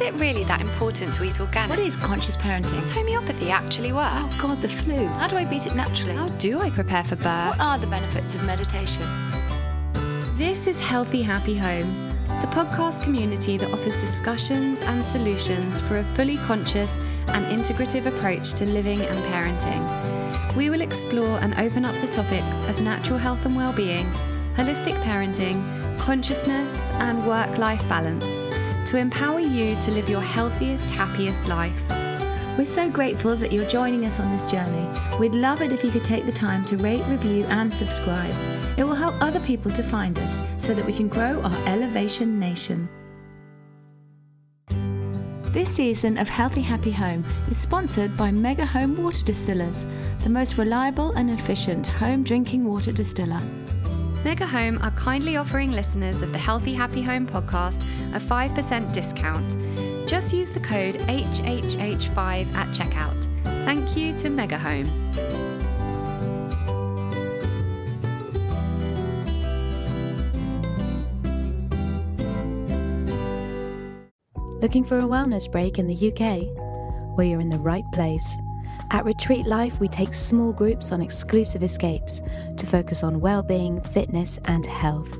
Is it really that important to eat organic? What is conscious parenting? Does homeopathy actually work? Oh God, the flu. How do I beat it naturally? How do I prepare for birth? What are the benefits of meditation? This is Healthy Happy Home, the podcast community that offers discussions and solutions for a fully conscious and integrative approach to living and parenting. We will explore and open up the topics of natural health and well-being, holistic parenting, consciousness, and work-life balance to empower you to live your healthiest, happiest life. We're so grateful that you're joining us on this journey. We'd love it if you could take the time to rate, review, and subscribe. It will help other people to find us so that we can grow our Elevation Nation. This season of Healthy Happy Home is sponsored by Mega Home Water Distillers, the most reliable and efficient home drinking water distiller. Mega Home are kindly offering listeners of the Healthy Happy Home podcast a 5% discount. Just use the code HHH5 at checkout. Thank you to Mega Home. Looking for a wellness break in the UK? Well, you're in the right place. At Retreat Life, we take small groups on exclusive escapes to focus on well-being, fitness, and health.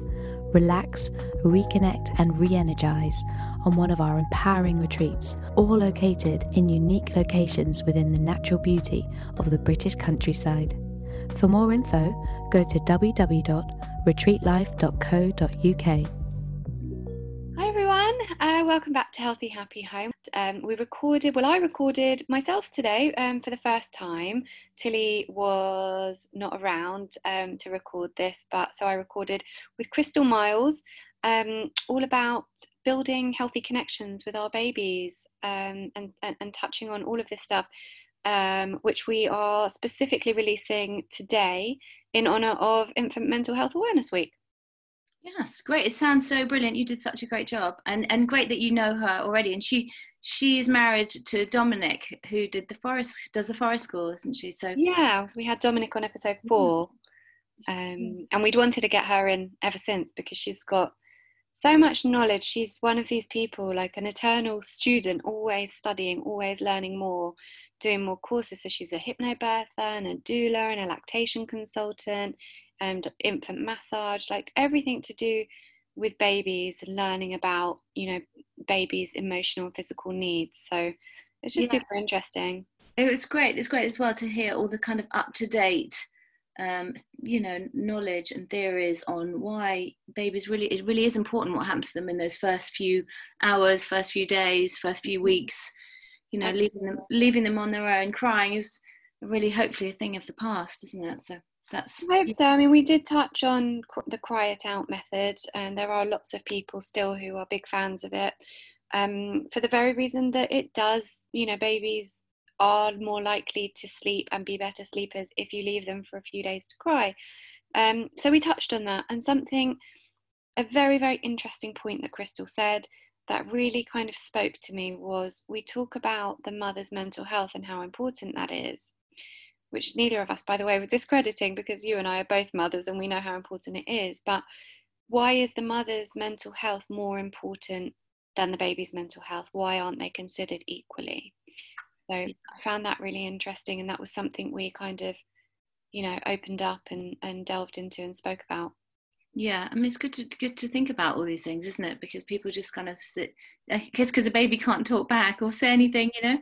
Relax, reconnect, and re-energize on one of our empowering retreats, all located in unique locations within the natural beauty of the British countryside. For more info, go to www.retreatlife.co.uk. Everyone, uh, welcome back to Healthy Happy Home. Um, we recorded, well, I recorded myself today um, for the first time. Tilly was not around um, to record this, but so I recorded with Crystal Miles, um, all about building healthy connections with our babies um, and, and, and touching on all of this stuff, um, which we are specifically releasing today in honour of Infant Mental Health Awareness Week. Yes, great. It sounds so brilliant. You did such a great job, and and great that you know her already. And she she's married to Dominic, who did the forest does the forest school, isn't she? So yeah, we had Dominic on episode Mm-hmm. four, um, and we'd wanted to get her in ever since because she's got so much knowledge. She's one of these people, like an eternal student, always studying, always learning more, doing more courses. So she's a hypnobirther and a doula and a lactation consultant and infant massage, like everything to do with babies and learning about, you know, babies' emotional and physical needs. So it's just Yeah. super interesting. it was great. It's great as well to hear all the kind of up to date, um, you know, knowledge and theories on why babies really it really is important what happens to them in those first few hours, first few days, first few weeks. You know, leaving them leaving them on their own, crying is really hopefully a thing of the past, isn't it? So that's I hope so. I mean, we did touch on the cry it out method, and there are lots of people still who are big fans of it um, for the very reason that it does, you know, babies are more likely to sleep and be better sleepers if you leave them for a few days to cry. Um, so we touched on that, and something, a very, very interesting point that Crystal said that really kind of spoke to me was we talk about the mother's mental health and how important that is which neither of us, by the way, were discrediting because you and I are both mothers and we know how important it is. But why is the mother's mental health more important than the baby's mental health? Why aren't they considered equally? So I found that really interesting, and that was something we kind of, you know, opened up and, and delved into and spoke about. Yeah, I mean it's good to good to think about all these things, isn't it? Because people just kind of sit, I guess, because a baby can't talk back or say anything, you know.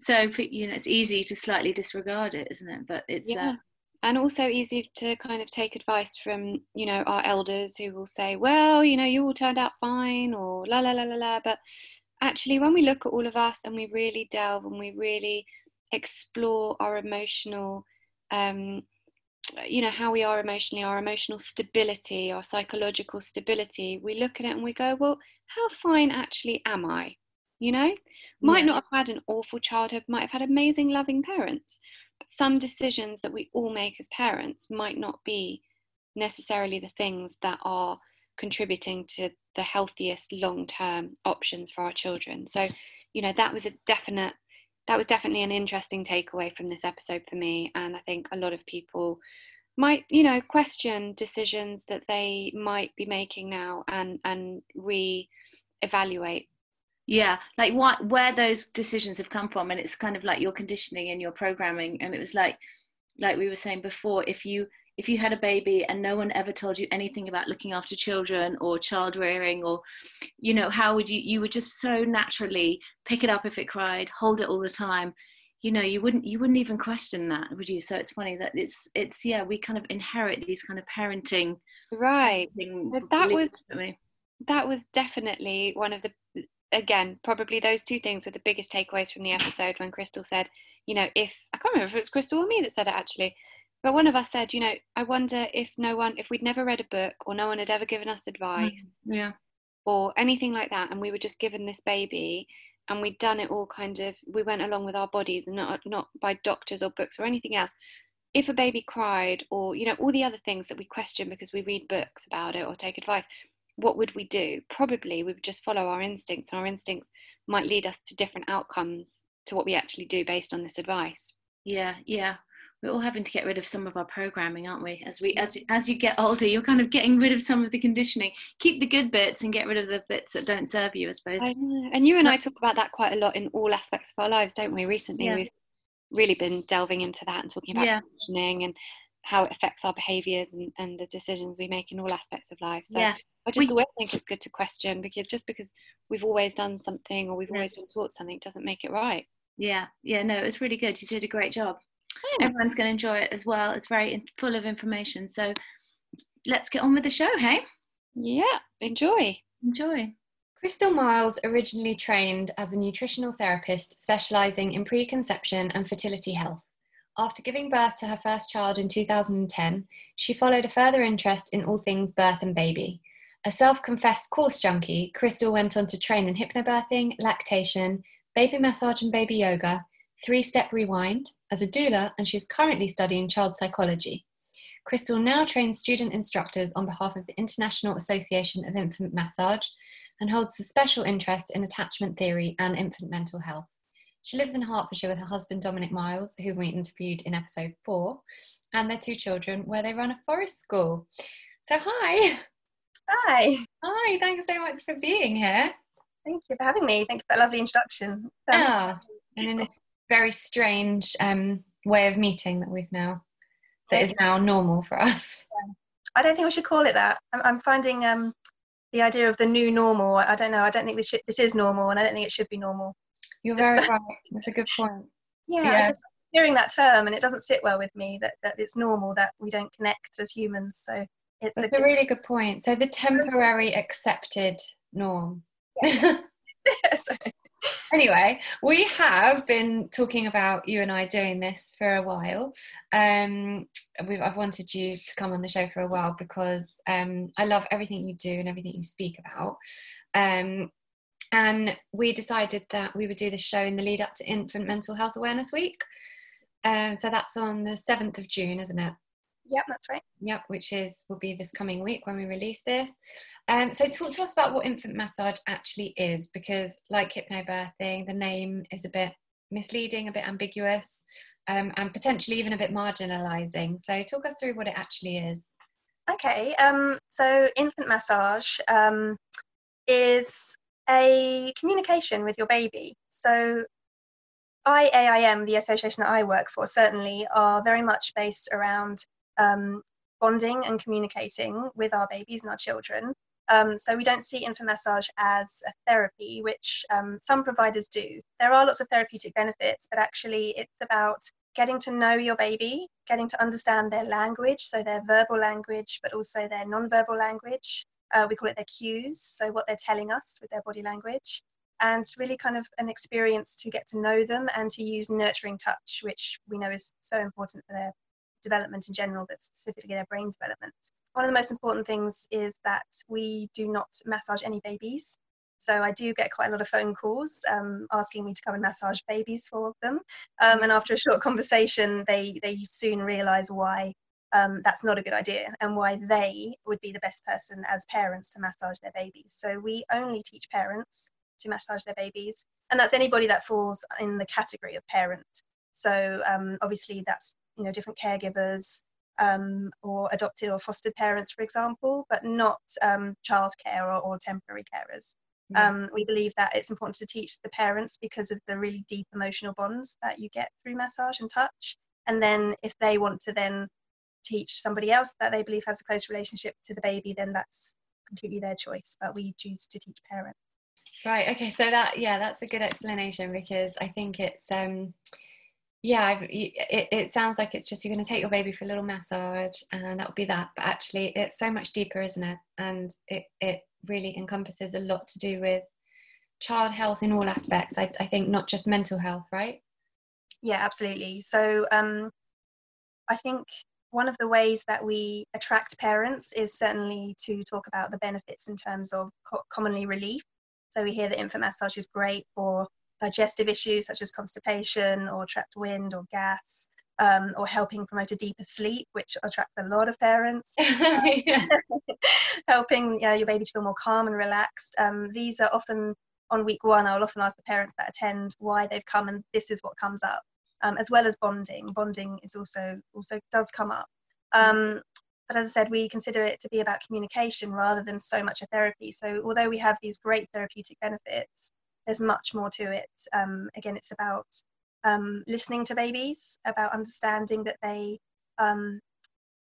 So you know, it's easy to slightly disregard it, isn't it? But it's Yeah. uh, and also easy to kind of take advice from you know our elders who will say well you know you all turned out fine or la la la la la but actually when we look at all of us and we really delve and we really explore our emotional um you know how we are emotionally our emotional stability our psychological stability we look at it and we go well how fine actually am i? You know? Might Yeah. not have had an awful childhood might have had amazing loving parents but some decisions that we all make as parents might not be necessarily the things that are contributing to the healthiest long-term options for our children. So you know that was a definite that was definitely an interesting takeaway from this episode for me and i think a lot of people might you know question decisions that they might be making now and and re evaluate yeah like what where those decisions have come from and it's kind of like your conditioning and your programming and it was like like we were saying before if you if you had a baby and no one ever told you anything about looking after children or child rearing or you know how would you you would just so naturally pick it up if it cried hold it all the time. You know you wouldn't you wouldn't even question that would you? So it's funny that it's it's yeah we kind of inherit these kind of parenting right. that was that was definitely one of the again, probably those two things were the biggest takeaways from the episode when Crystal said, you know, if I can't remember if it was Crystal or me that said it actually, but one of us said, you know, I wonder if no one, if we'd never read a book or no one had ever given us advice, mm, yeah, or anything like that, and we were just given this baby, and we'd done it all kind of, we went along with our bodies and not not by doctors or books or anything else. If a baby cried, or you know, all the other things that we question because we read books about it or take advice, what would we do? Probably we would just follow our instincts, and our instincts might lead us to different outcomes to what we actually do based on this advice. Yeah, yeah. We're all having to get rid of some of our programming, aren't we? As we as as you get older, you're kind of getting rid of some of the conditioning. Keep the good bits and get rid of the bits that don't serve you, I suppose. I and you and I talk about that quite a lot in all aspects of our lives, don't we? Recently, yeah. we've really been delving into that and talking about yeah. conditioning and how it affects our behaviors and, and the decisions we make in all aspects of life. So yeah. I just we, always think it's good to question because just because we've always done something or we've always been taught something doesn't make it right. Yeah, yeah, no, it was really good. You did a great job. Yeah. Everyone's going to enjoy it as well. It's very full of information. So let's get on with the show, hey? Yeah, enjoy. Enjoy. Crystal Miles originally trained as a nutritional therapist specialising in preconception and fertility health. After giving birth to her first child in 2010, she followed a further interest in all things birth and baby. A self confessed course junkie, Crystal went on to train in hypnobirthing, lactation, baby massage and baby yoga, three step rewind, as a doula, and she is currently studying child psychology. Crystal now trains student instructors on behalf of the International Association of Infant Massage and holds a special interest in attachment theory and infant mental health. She lives in Hertfordshire with her husband Dominic Miles, who we interviewed in episode four, and their two children, where they run a forest school. So, hi. Hi. Hi, thanks so much for being here. Thank you for having me. Thank you for that lovely introduction. Ah, and in this very strange um, way of meeting that we've now, that is now normal for us. I don't think we should call it that. I'm, I'm finding um, the idea of the new normal. I don't know. I don't think this should, this is normal, and I don't think it should be normal. You're very right. That's a good point. Yeah, yeah. just hearing that term, and it doesn't sit well with me that, that it's normal that we don't connect as humans. So it's That's a, a really good point. So the temporary accepted norm. Yeah. anyway, we have been talking about you and I doing this for a while. Um, I've wanted you to come on the show for a while because um, I love everything you do and everything you speak about. Um, and we decided that we would do this show in the lead up to Infant Mental Health Awareness Week. Um, so that's on the 7th of June, isn't it? Yep, that's right. Yep, which is will be this coming week when we release this. Um, so talk to us about what infant massage actually is, because like hypnobirthing, the name is a bit misleading, a bit ambiguous, um, and potentially even a bit marginalising. So talk us through what it actually is. Okay, um, so infant massage um, is a communication with your baby. So IAIM, the association that I work for, certainly are very much based around um, bonding and communicating with our babies and our children. Um, so we don't see infant massage as a therapy, which um, some providers do. There are lots of therapeutic benefits, but actually it's about getting to know your baby, getting to understand their language, so their verbal language, but also their non-verbal language, uh, we call it their cues, so what they're telling us with their body language, and really kind of an experience to get to know them and to use nurturing touch, which we know is so important for their development in general, but specifically their brain development. One of the most important things is that we do not massage any babies. So I do get quite a lot of phone calls um, asking me to come and massage babies for them. Um, and after a short conversation, they, they soon realise why um, that's not a good idea and why they would be the best person as parents to massage their babies. So we only teach parents to massage their babies, and that's anybody that falls in the category of parent. So um, obviously that's you know different caregivers um, or adopted or fostered parents, for example, but not um, childcare or, or temporary carers. Um, we believe that it's important to teach the parents because of the really deep emotional bonds that you get through massage and touch. And then if they want to then teach somebody else that they believe has a close relationship to the baby, then that's completely their choice. But we choose to teach parents. Right. Okay. So that yeah, that's a good explanation because I think it's um yeah it, it sounds like it's just you're going to take your baby for a little massage and that'll be that. But actually it's so much deeper isn't it? And it, it really encompasses a lot to do with child health in all aspects. I, I think not just mental health right? Yeah absolutely. So um, i think one of the ways that we attract parents is certainly to talk about the benefits in terms of co- commonly relief. So we hear that infant massage is great for digestive issues such as constipation or trapped wind or gas, um, or helping promote a deeper sleep, which attracts a lot of parents. helping you know, your baby to feel more calm and relaxed. Um, these are often on week one. I'll often ask the parents that attend why they've come, and this is what comes up, um, as well as bonding. Bonding is also also does come up. Um, but as I said, we consider it to be about communication rather than so much a therapy. So although we have these great therapeutic benefits, there's much more to it. Um, again, it's about um, listening to babies, about understanding that they um,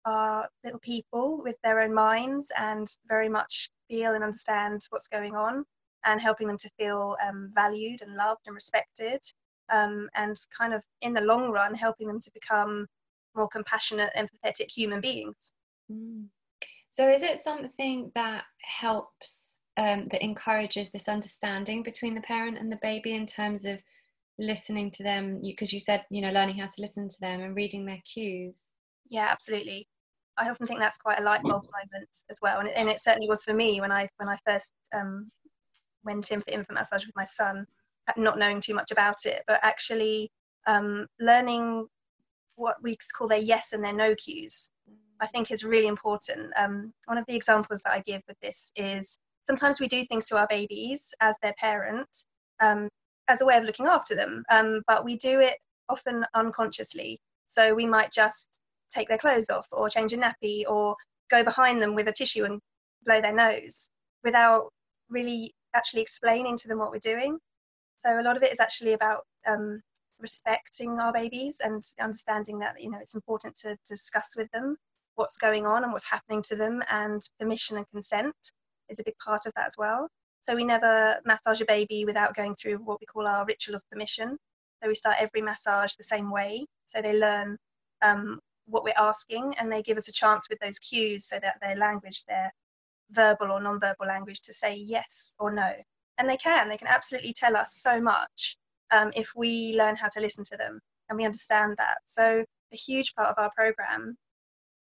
are little people with their own minds and very much feel and understand what's going on, and helping them to feel um, valued and loved and respected, um, and kind of in the long run, helping them to become more compassionate, empathetic human beings. Mm. So, is it something that helps um, that encourages this understanding between the parent and the baby in terms of listening to them because you, you said you know learning how to listen to them and reading their cues. Yeah absolutely. I often think that's quite a light bulb moment as well and it, and it certainly was for me when i when i first um, went in for infant massage with my son not knowing too much about it but actually um, learning what we call their yes and their no cues i think is really important. Um, one of the examples that i give with this is sometimes we do things to our babies as their parent um, as a way of looking after them, um, but we do it often unconsciously. So we might just take their clothes off or change a nappy or go behind them with a tissue and blow their nose without really actually explaining to them what we're doing. So a lot of it is actually about um, respecting our babies and understanding that you know it's important to, to discuss with them what's going on and what's happening to them and permission and consent is a big part of that as well. So we never massage a baby without going through what we call our ritual of permission. So we start every massage the same way. So they learn um, what we're asking and they give us a chance with those cues so that their language, their verbal or non-verbal language to say yes or no. And they can, they can absolutely tell us so much um, if we learn how to listen to them and we understand that. So a huge part of our program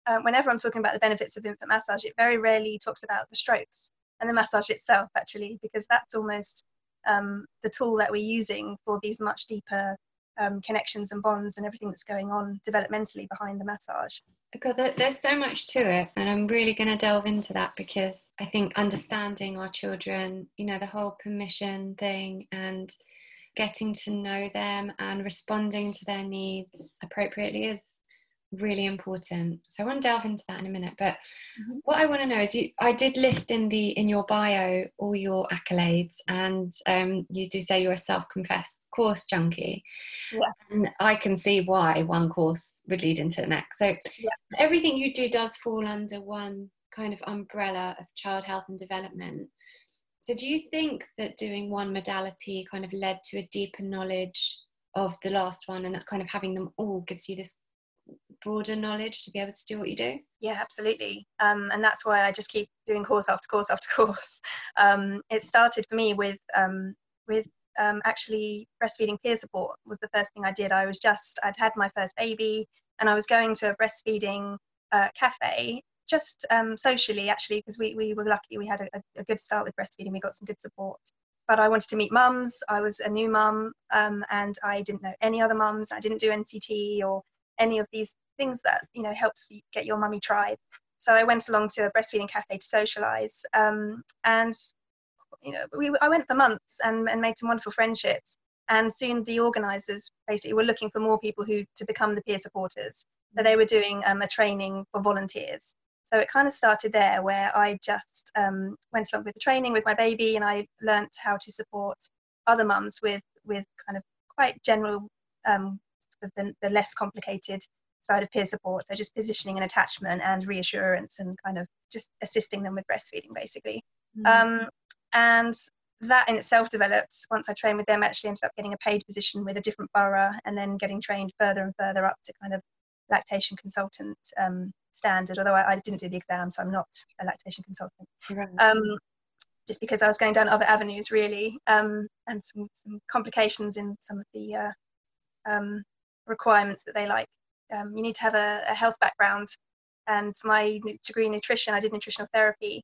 uh, whenever I'm talking about the benefits of infant massage, it very rarely talks about the strokes and the massage itself, actually, because that's almost um, the tool that we're using for these much deeper um, connections and bonds and everything that's going on developmentally behind the massage. God, there's so much to it, and I'm really going to delve into that because I think understanding our children, you know, the whole permission thing and getting to know them and responding to their needs appropriately is really important so i want to delve into that in a minute but mm-hmm. what i want to know is you i did list in the in your bio all your accolades and um, you do say you're a self-confessed course junkie yeah. and i can see why one course would lead into the next so yeah. everything you do does fall under one kind of umbrella of child health and development so do you think that doing one modality kind of led to a deeper knowledge of the last one and that kind of having them all gives you this broader knowledge to be able to do what you do? Yeah, absolutely. Um, and that's why I just keep doing course after course after course. Um, it started for me with um, with um, actually breastfeeding peer support was the first thing I did. I was just I'd had my first baby and I was going to a breastfeeding uh, cafe just um, socially actually because we, we were lucky we had a, a, good start with breastfeeding we got some good support but I wanted to meet mums. I was a new mum um, and I didn't know any other mums. I didn't do NCT or any of these things that you know helps you get your mummy tribe. So I went along to a breastfeeding cafe to socialise, um, and you know we, I went for months and, and made some wonderful friendships. And soon the organisers basically were looking for more people who to become the peer supporters. So they were doing um, a training for volunteers. So it kind of started there where I just um, went along with the training with my baby and I learnt how to support other mums with, with kind of quite general, um, the, the less complicated side of peer support. So just positioning and attachment and reassurance and kind of just assisting them with breastfeeding basically. Mm. Um, and that in itself developed once I trained with them, actually ended up getting a paid position with a different borough and then getting trained further and further up to kind of lactation consultant um, standard, although I, I, didn't do the exam, so I'm not a lactation consultant. Right. Um, just because I was going down other avenues really, um, and some, some, complications in some of the uh, um, requirements that they like. Um, you need to have a, a, health background, and my degree in nutrition, I did nutritional therapy,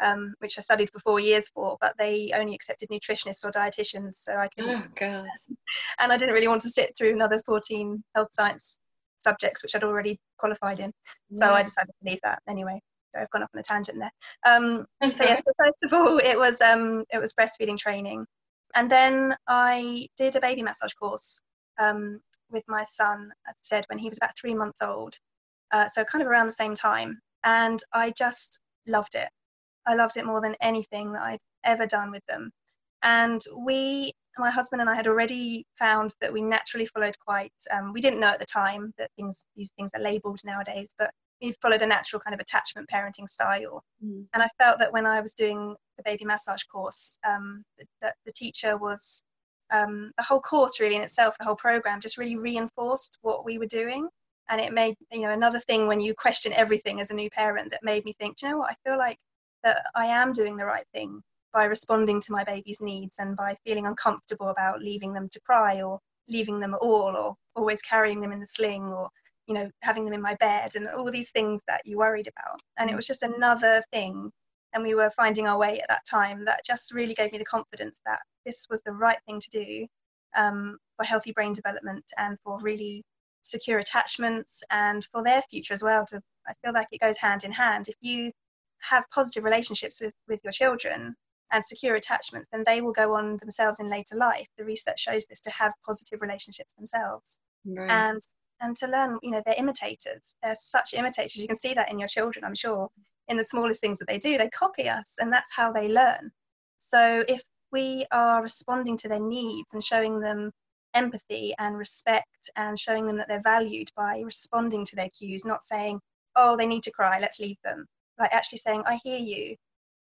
um, which I studied for four years for, but they only accepted nutritionists or dietitians, so I can. Oh God! And I didn't really want to sit through another 14 health science subjects which I'd already qualified in. So yeah. I decided to leave that anyway. So I've gone off on a tangent there. Um, so yes, so first of all, it was um, it was breastfeeding training, and then I did a baby massage course um, with my son. As I said, when he was about three months old, uh, so kind of around the same time, and I just loved it. I loved it more than anything that I'd ever done with them. And we my husband and I had already found that we naturally followed quite. Um, we didn't know at the time that things these things are labelled nowadays, but we followed a natural kind of attachment parenting style. Mm. And I felt that when I was doing the baby massage course, um, that the teacher was um, the whole course really in itself, the whole program just really reinforced what we were doing. And it made you know another thing when you question everything as a new parent that made me think, you know what, I feel like that I am doing the right thing by responding to my baby's needs and by feeling uncomfortable about leaving them to cry or leaving them at all or always carrying them in the sling or you know having them in my bed and all these things that you worried about. And it was just another thing. And we were finding our way at that time that just really gave me the confidence that this was the right thing to do um, for healthy brain development and for really secure attachments and for their future as well to i feel like it goes hand in hand if you have positive relationships with with your children and secure attachments, then they will go on themselves in later life. The research shows this to have positive relationships themselves. Right. And and to learn, you know, they're imitators. They're such imitators. You can see that in your children, I'm sure. In the smallest things that they do, they copy us, and that's how they learn. So if we are responding to their needs and showing them empathy and respect and showing them that they're valued by responding to their cues, not saying, oh, they need to cry, let's leave them. Like actually saying, I hear you,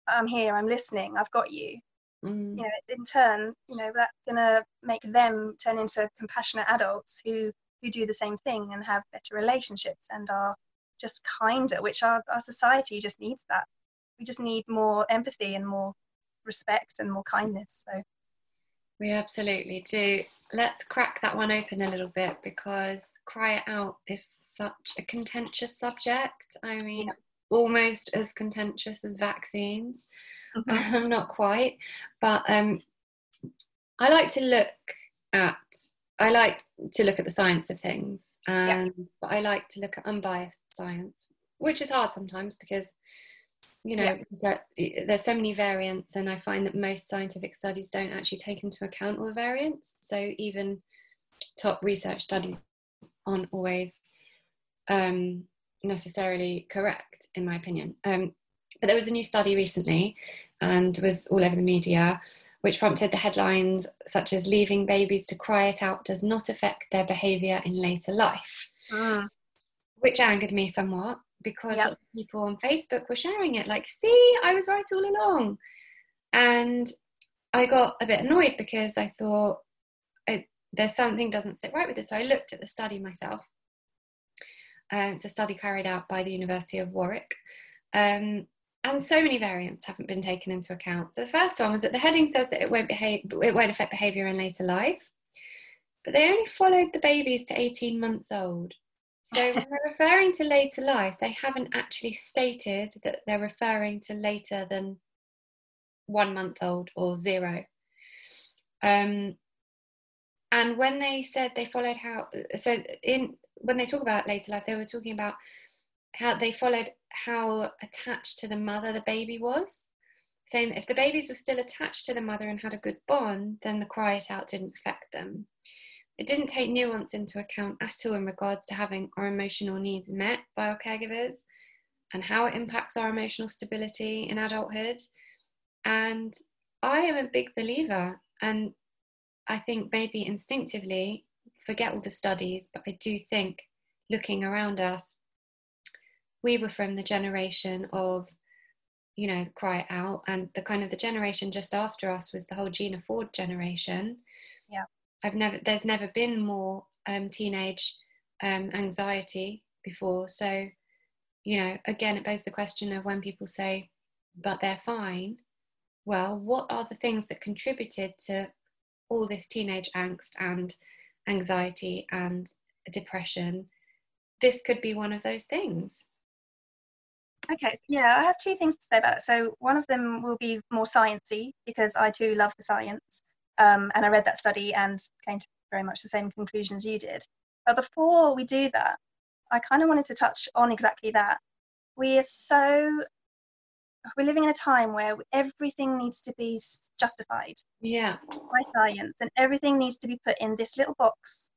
I'm here, I'm listening, I've got you. Mm. You know, in turn, you know, that's gonna make them turn into compassionate adults who who do the same thing and have better relationships and are just kinder, which our, our society just needs that. We just need more empathy and more respect and more kindness. So we absolutely do. Let's crack that one open a little bit because cry it out is such a contentious subject. I mean, yeah almost as contentious as vaccines. Mm-hmm. Um, not quite, but um, I like to look at I like to look at the science of things, and yeah. but I like to look at unbiased science, which is hard sometimes because you know yeah. there's so many variants, and I find that most scientific studies don't actually take into account all the variants. So even top research studies aren't always um, necessarily correct, in my opinion. Um, but there was a new study recently and was all over the media, which prompted the headlines such as Leaving babies to cry it out does not affect their behaviour in later life, mm. which angered me somewhat because yep. lots of people on Facebook were sharing it like, see, I was right all along. And I got a bit annoyed because I thought, there's something doesn't sit right with this. So I looked at the study myself uh, it's a study carried out by the University of Warwick. Um, and so many variants haven't been taken into account. So the first one was that the heading says that it won't behave, it won't affect behaviour in later life, but they only followed the babies to 18 months old. So when they're referring to later life, they haven't actually stated that they're referring to later than one month old or zero. Um, and when they said they followed how, so in when they talk about later life, they were talking about how they followed how attached to the mother the baby was, saying that if the babies were still attached to the mother and had a good bond, then the cry it out didn't affect them. It didn't take nuance into account at all in regards to having our emotional needs met by our caregivers. and how it impacts our emotional stability in adulthood. And I am a big believer, and I think maybe instinctively, forget all the studies, but I do think looking around us, we were from the generation of, you know, cry out, and the kind of the generation just after us was the whole Gina Ford generation. Yeah. I've never, there's never been more um, teenage um, anxiety before. So, you know, again, it begs the question of when people say, but they're fine. Well, what are the things that contributed to all this teenage angst and anxiety and depression? This could be one of those things. Okay, yeah, I have two things to say about it. So one of them will be more sciencey because I too love the science, um, and I read that study and came to very much the same conclusions you did. But before we do that, I kind of wanted to touch on exactly that. We are so we're living in a time where everything needs to be justified yeah by science and everything needs to be put in this little box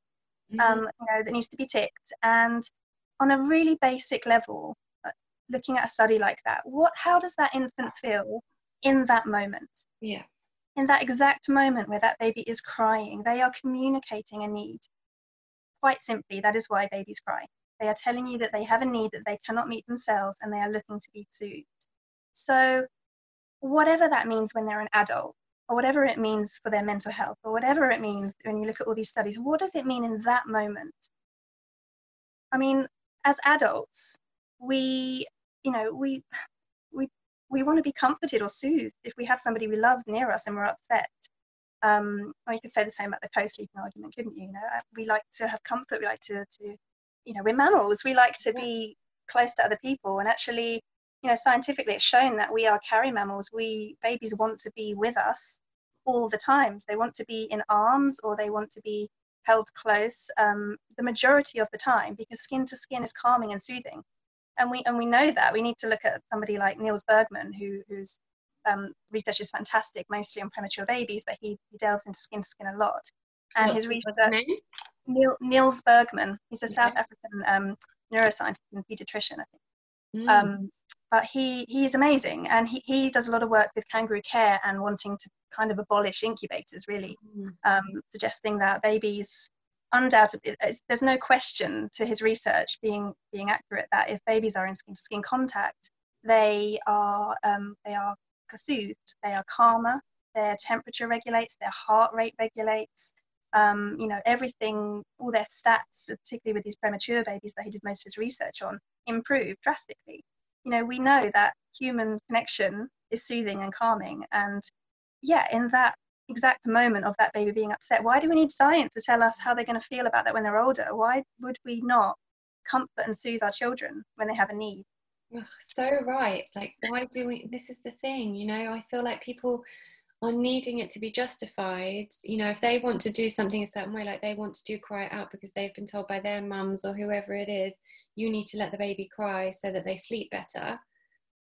mm-hmm. um, you know that needs to be ticked and on a really basic level uh, looking at a study like that what how does that infant feel in that moment yeah in that exact moment where that baby is crying they are communicating a need quite simply that is why babies cry they are telling you that they have a need that they cannot meet themselves and they are looking to be soothed. So, whatever that means when they're an adult, or whatever it means for their mental health, or whatever it means when you look at all these studies, what does it mean in that moment? I mean, as adults, we, you know, we, we, want to be comforted or soothed if we have somebody we love near us and we're upset. Um, or you could say the same about the co-sleeping argument, couldn't you? You know, we like to have comfort. We like to, to you know we're mammals we like to be close to other people and actually you know scientifically it's shown that we are carry mammals we babies want to be with us all the time they want to be in arms or they want to be held close um, the majority of the time because skin to skin is calming and soothing and we and we know that we need to look at somebody like Nils Bergman who whose um, research is fantastic mostly on premature babies but he, he delves into skin to skin a lot and What's his research Neil, Nils Bergman. He's a okay. South African um, neuroscientist and pediatrician, I think. Mm. Um, but he he's amazing, and he, he does a lot of work with kangaroo care and wanting to kind of abolish incubators, really, mm. um, suggesting that babies undoubtedly there's no question to his research being being accurate that if babies are in skin to skin contact, they are um, they are soothed, they are calmer, their temperature regulates, their heart rate regulates, um, you know, everything, all their stats, particularly with these premature babies that he did most of his research on, improved drastically. You know, we know that human connection is soothing and calming. And yeah, in that exact moment of that baby being upset, why do we need science to tell us how they're going to feel about that when they're older? Why would we not comfort and soothe our children when they have a need? so right. Like, why do we? This is the thing, you know, I feel like people are needing it to be justified you know if they want to do something a certain way like they want to do cry out because they've been told by their mums or whoever it is you need to let the baby cry so that they sleep better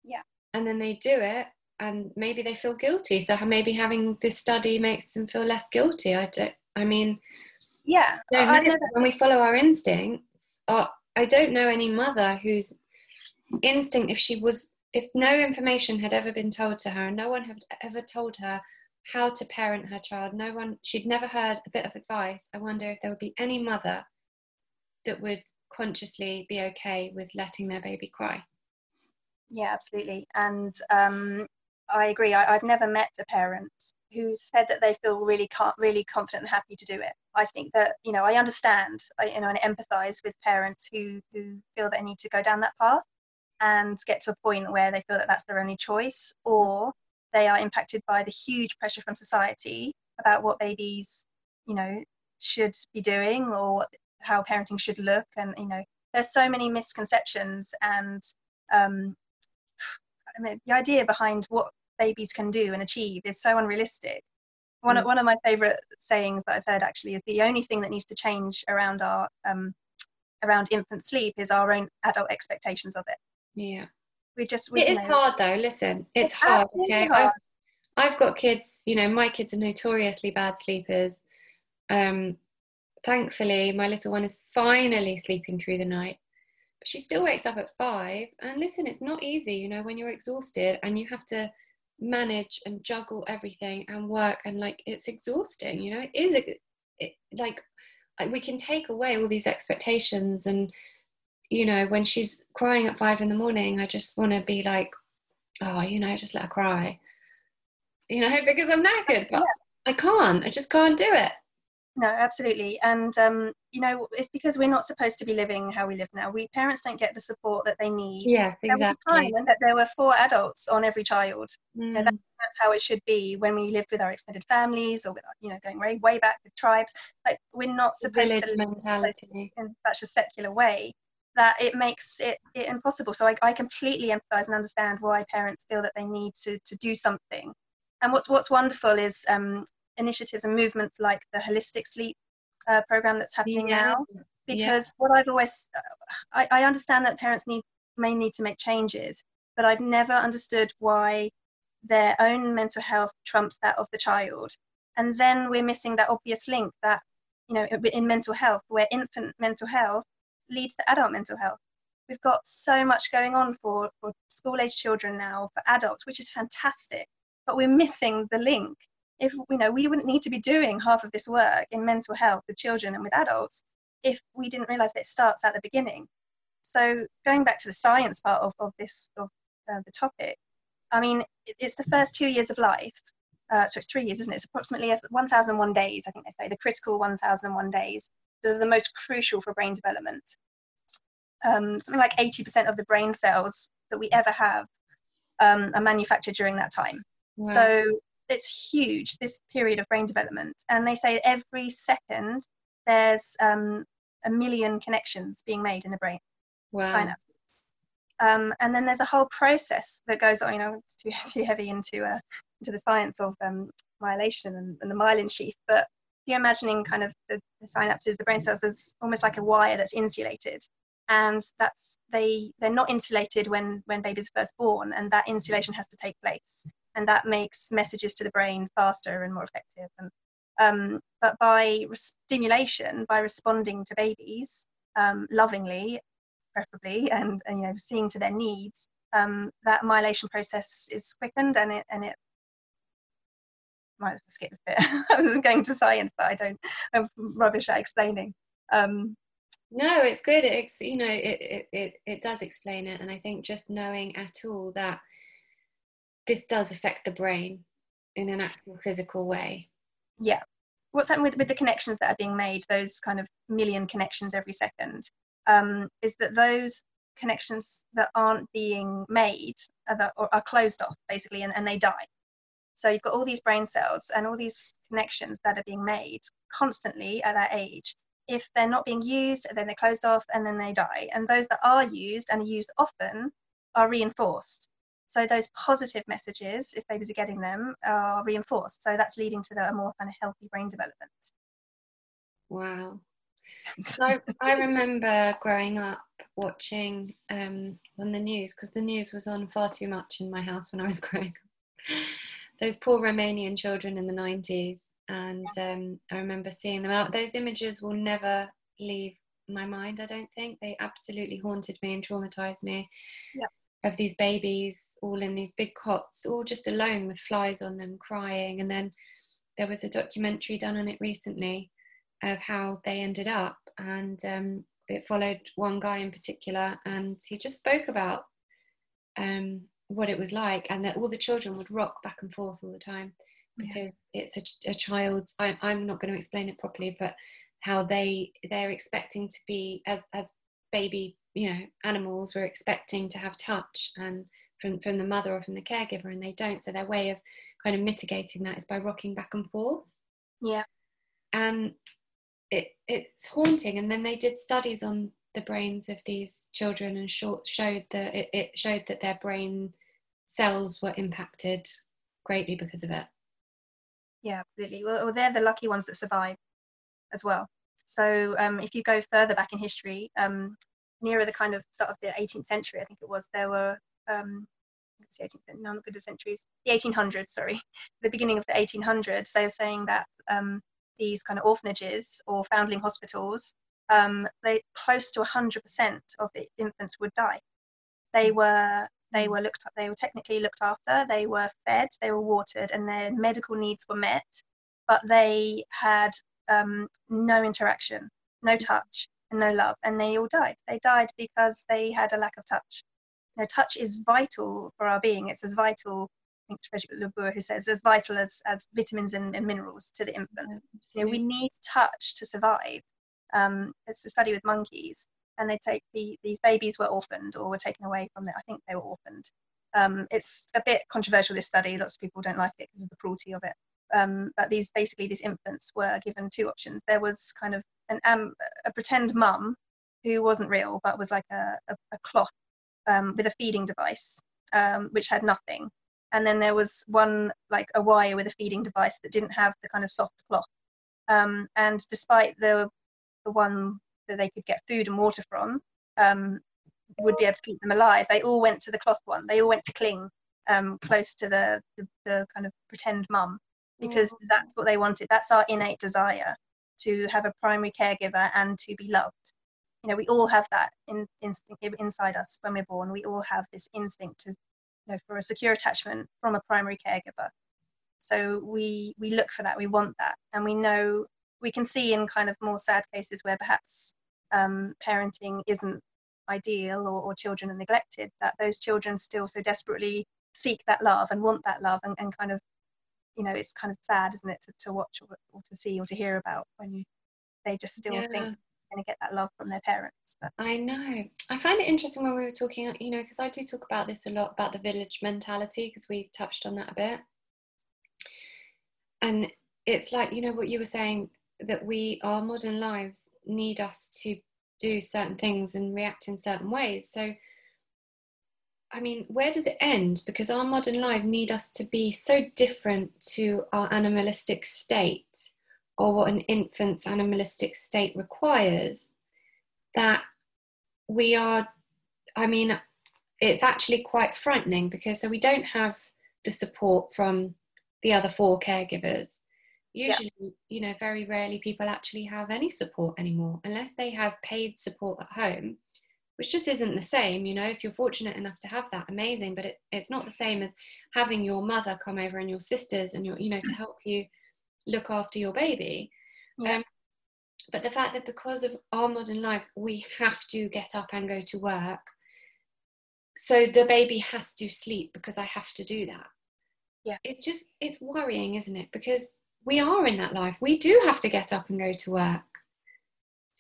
yeah and then they do it and maybe they feel guilty so maybe having this study makes them feel less guilty i don't i mean yeah don't I, know, when we follow our instincts or i don't know any mother whose instinct if she was if no information had ever been told to her, and no one had ever told her how to parent her child, no one, she'd never heard a bit of advice. I wonder if there would be any mother that would consciously be okay with letting their baby cry. Yeah, absolutely. And um, I agree. I, have never met a parent who said that they feel really really confident and happy to do it. I think that you know I understand, I, you know, and empathise with parents who who feel they need to go down that path and get to a point where they feel that that's their only choice, or they are impacted by the huge pressure from society about what babies, you know, should be doing or how parenting should look. And, you know, there's so many misconceptions and um, I mean, the idea behind what babies can do and achieve is so unrealistic. One, mm. of, one of my favorite sayings that I've heard actually is the only thing that needs to change around our um, around infant sleep is our own adult expectations of it. Yeah. We just we, it is know, hard though. Listen, it's, it's hard. Okay, hard. I've, I've got kids. You know, my kids are notoriously bad sleepers. Um, thankfully, my little one is finally sleeping through the night she still wakes up at five. And listen, it's not easy, you know, when you're exhausted and you have to manage and juggle everything and work and like it's exhausting, you know, it is it, like we can take away all these expectations and you know when she's crying at five in the morning i just want to be like oh you know just let her cry you know because i'm knackered but yeah. i can't i just can't do it no absolutely. And um, you know it's because we're not supposed to be living how we live now. We parents don't get the support that they need. Yes exactly. there that there were four adults on every child. Mm. you know, that, mm. that's how it should be when we lived with our extended families or with you know going way way back with tribes. Like we're not supposed to live mentality. in such a secular way that it makes it, it impossible. So I, I completely empathize and understand why parents feel that they need to to do something. And what's what's wonderful is um, initiatives and movements like the holistic sleep uh, program that's happening yeah. now because yeah. what i've always I, I understand that parents need may need to make changes but i've never understood why their own mental health trumps that of the child and then we're missing that obvious link that you know in mental health where infant mental health leads to adult mental health we've got so much going on for, for school age children now for adults which is fantastic but we're missing the link if you know we wouldn't need to be doing half of this work in mental health with children and with adults if we didn't realize that it starts at the beginning. So going back to the science part of, of this of uh, the topic i mean it's the first two years of life uh, so it's three years isn't it? It's approximately 1001 days i think they say the critical 1001 days they're the most crucial for brain development. Um, something like 80% of the brain cells that we ever have um, are manufactured during that time. Wow. so it's huge this period of brain development. And they say every second there's um, a million connections being made in the brain. Wow. Um, and then there's a whole process that goes on you know too, too heavy into uh, into the science of um, myelation and, and, the myelin sheath. But you're imagining kind of the, the synapses the brain cells as almost like a wire that's insulated. And that's they they're not insulated when when babies are first born and that insulation has to take place and that makes messages to the brain faster and more effective. And, um, but by stimulation, by responding to babies um, lovingly, preferably, and, and, you know seeing to their needs, um, that myelation process is quickened and it and it might have skipped a bit. I'm going to science that I don't. I'm rubbish at explaining. Um, no, it's good. It's you know it, it it it does explain it, and I think just knowing at all that this does affect the brain in an actual physical way. Yeah. What's happening with, with the connections that are being made, those kind of million connections every second, um, is that those connections that aren't being made are, are closed off basically and, and they die. So you've got all these brain cells and all these connections that are being made constantly at that age. If they're not being used, then they're closed off and then they die. And those that are used and are used often are reinforced. So those positive messages, if babies are getting them, are reinforced. So that's leading to the, a more kind of healthy brain development. Wow. So I remember growing up watching um, on the news because the news was on far too much in my house when I was growing up. Those poor Romanian children in the 90s, and um, I remember seeing them. Those images will never leave my mind. I don't think they absolutely haunted me and traumatized me. Yeah of these babies all in these big cots, all just alone with flies on them, crying. And then there was a documentary done on it recently of how they ended up, and um, it followed one guy in particular, and he just spoke about um, what it was like, and that all the children would rock back and forth all the time because yeah. it's a, a child's. I, I'm not going to explain it properly, but how they they're expecting to be as as baby you know animals were expecting to have touch and from, from the mother or from the caregiver and they don't. So their way of kind of mitigating that is by rocking back and forth. Yeah. And it it's haunting. And then they did studies on the brains of these children and short, showed that it, it showed that their brain cells were impacted greatly because of it. Yeah absolutely. Well, well they're the lucky ones that survive as well. So um, if you go further back in history um, nearer the kind of sort of the 18th century, I think it was, there were um, the 18th, no, good centuries, the 1800s, sorry, the beginning of the 1800s, they were saying that um, these kind of orphanages or foundling hospitals um, they close to 100% of the infants would die. They mm. were they were looked they were technically looked after. They were fed. They were watered, and their medical needs were met. But they had um, no interaction, no mm. touch, and no love, and they all died. They died because they had a lack of touch. You know, touch is vital for our being. It's as vital I think it's Frederick Leboyer who says as vital as, as vitamins and, and minerals to the infant. you know, we need touch to survive. Um, it's a study with monkeys, and they take the these babies were orphaned or were taken away from them. I think they were orphaned. Um, it's a bit controversial this study. Lots of people don't like it because of the cruelty of it. Um, but these basically these infants were given two options. There was kind of an um, a pretend mum who wasn't real but was like a, a, a cloth um, with a feeding device um, which had nothing and then there was one like a wire with a feeding device that didn't have the kind of soft cloth. Um, and despite the the one that they could get food and water from um, would be able to keep them alive, they all went to the cloth one. They all went to cling um, close to the, the, the kind of pretend mum because mm. that's what they wanted. That's our innate desire to have a primary caregiver and to be loved. You know, we all have that in, instinct inside us when we're born. We all have this instinct to you know, for a secure attachment from a primary caregiver. So we we look for that, we want that, and we know we can see in kind of more sad cases where perhaps um, parenting isn't ideal or, or children are neglected, that those children still so desperately seek that love and want that love and, and kind of you know it's kind of sad isn't it to, to watch or, or to see or to hear about when they just still yeah. think going to get that love from their parents. But. I know. I find it interesting when we were talking, you know, because I do talk about this a lot about the village mentality because we touched on that a bit. And it's like, you know, what you were saying that we, our modern lives need us to do certain things and react in certain ways. So, I mean, where does it end? Because our modern lives need us to be so different to our animalistic state or what an infant's animalistic state requires, that we are, I mean, it's actually quite frightening because so we don't have the support from the other four caregivers. Usually, yeah. you know, very rarely people actually have any support anymore unless they have paid support at home, which just isn't the same. You know, if you're fortunate enough to have that, amazing, but it, it's not the same as having your mother come over and your sisters and your, you know, to help you look after your baby. Yeah. Um, but the fact that because of our modern lives, we have to get up and go to work. So the baby has to sleep because I have to do that. Yeah. It's just, it's worrying, isn't it? Because we are in that life. We do have to get up and go to work.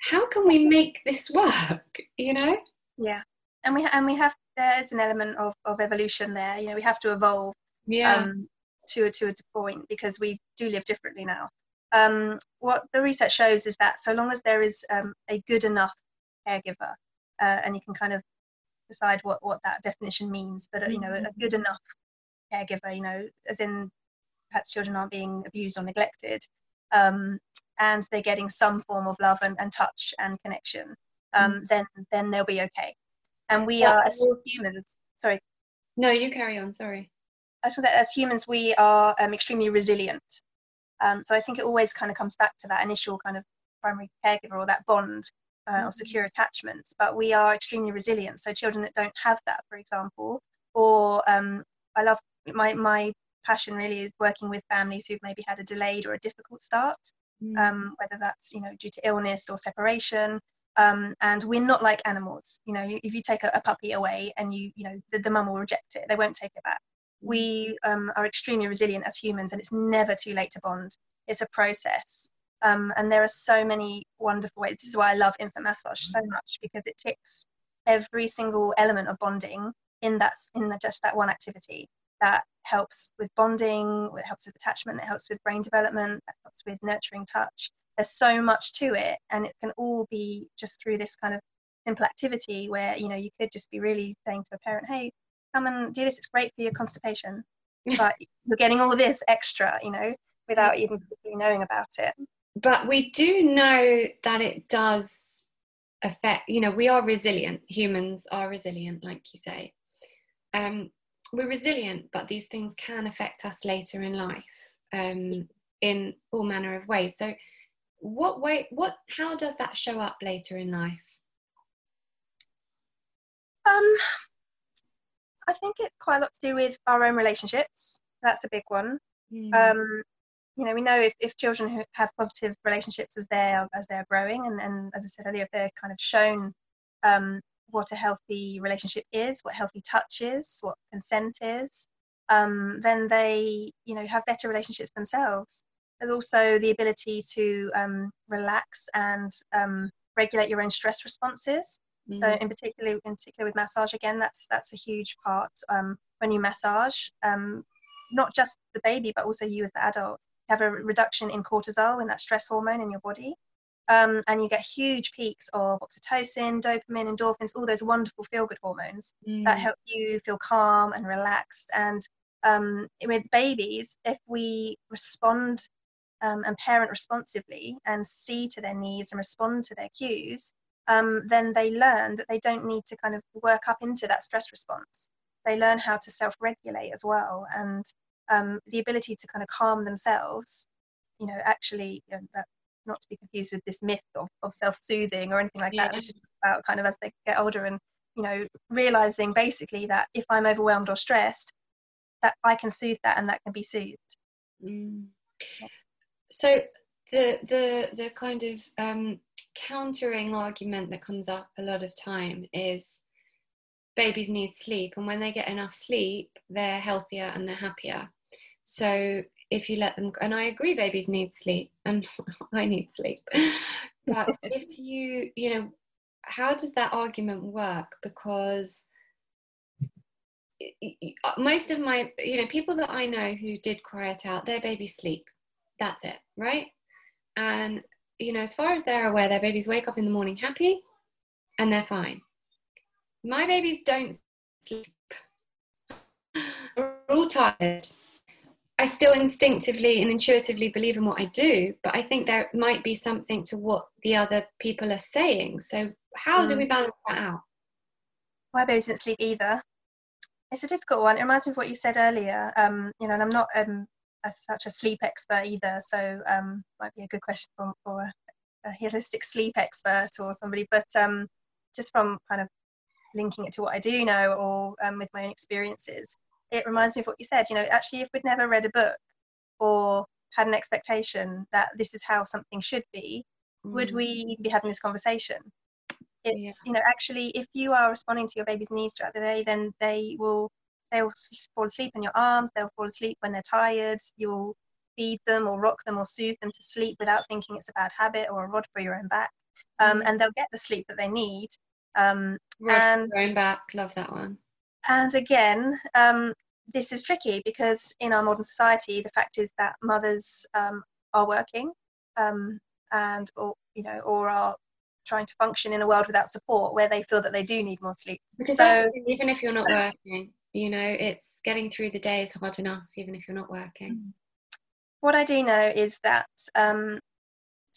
How can we make this work? You know? Yeah. And we, and we have, there's an element of, of evolution there. You know, we have to evolve. Yeah. Um, to, a to a point because we do live differently now. Um, what the research shows is that so long as there is um, a good enough caregiver, uh, and you can kind of decide what, what that definition means, but you know, a good mm-hmm. enough caregiver, you know, as in perhaps children aren't being abused or neglected, um, and they're getting some form of love and, and touch and connection, um, mm. then then they'll be okay. And we are as humans. Sorry. No, you carry on. Sorry I so that as humans we are um, extremely resilient. Um, so I think it always kind of comes back to that initial kind of primary caregiver or that bond uh, mm-hmm. or secure attachments. But we are extremely resilient. So children that don't have that, for example, or um, I love my my passion really is working with families who've maybe had a delayed or a difficult start, mm-hmm. um, whether that's you know due to illness or separation. Um, and we're not like animals. You know, if you take a, a puppy away and you you know the, the mum will reject it, they won't take it back we um, are extremely resilient as humans and it's never too late to bond it's a process um, and there are so many wonderful ways this is why i love infant massage so much because it ticks every single element of bonding in that in the, just that one activity that helps with bonding it helps with attachment it helps with brain development that helps with nurturing touch there's so much to it and it can all be just through this kind of simple activity where you know you could just be really saying to a parent hey come and do this. It's great for your constipation. but you're getting all this extra, you know, without even knowing about it. But we do know that it does affect, you know, we are resilient. Humans are resilient, like you say. Um, we're resilient, but these things can affect us later in life um, in all manner of ways. So what way what how does that show up later in life um i think it's quite a lot to do with our own relationships that's a big one mm. um you know we know if, if children have positive relationships as they're as they're growing and, and as i said earlier if they're kind of shown um, what a healthy relationship is what healthy touch is what consent is um, then they you know have better relationships themselves. There's also the ability to um, relax and um, regulate your own stress responses. Mm-hmm. so in particular in particular with massage again that's that's a huge part um, when you massage um, not just the baby but also you as the adult. You have a reduction in cortisol in that stress hormone in your body um, and you get huge peaks of oxytocin, dopamine, endorphins, all those wonderful feel good hormones mm. that help you feel calm and relaxed. And um, with babies, if we respond um, and parent responsively and see to their needs and respond to their cues, um, then they learn that they don't need to kind of work up into that stress response. They learn how to self regulate as well. And um, the ability to kind of calm themselves, you know, actually, you know, that not to be confused with this myth of, of self-soothing or anything like yeah. that. It's just about kind of as they get older and you know realizing basically that if I'm overwhelmed or stressed, that I can soothe that and that can be soothed. Mm. So the the the kind of um, countering argument that comes up a lot of time is babies need sleep and when they get enough sleep they're healthier and they're happier so if you let them and i agree babies need sleep and i need sleep. But if you you know how does that argument work? Because uh, most of my you know people that i know who did cry it out their babies sleep. That's it right? And you know as far as they're aware their babies wake up in the morning happy and they're fine. My babies don't sleep. They're all tired I still instinctively and intuitively believe in what I do, but I think there might be something to what the other people are saying. So, how mm. do we balance that out? My baby didn't sleep either. It's a difficult one. It reminds me of what you said earlier. Um, you know, and I'm not um, a, such a sleep expert either, so um, might be a good question for, for a, a holistic sleep expert or somebody. But um, just from kind of linking it to what I do know or um, with my own experiences, it reminds me of what you said. You know, actually, if we'd never read a book or had an expectation that this is how something should be, mm. would we be having this conversation? It's yeah. you know, actually, if you are responding to your baby's needs throughout the day, then they will they will fall asleep in your arms. They'll fall asleep when they're tired. You'll feed them or rock them or soothe them to sleep without thinking it's a bad habit or a rod for your own back. Um, mm. And they'll get the sleep that they need. Um, rod and, for your own back. Love that one. And again, um, this is tricky because in our modern society, the fact is that mothers um, are working um, and, or you know, or are trying to function in a world without support where they feel that they do need more sleep. Because so, even if you're not working, you know, it's getting through the day is hard enough, even if you're not working. What I do know is that um,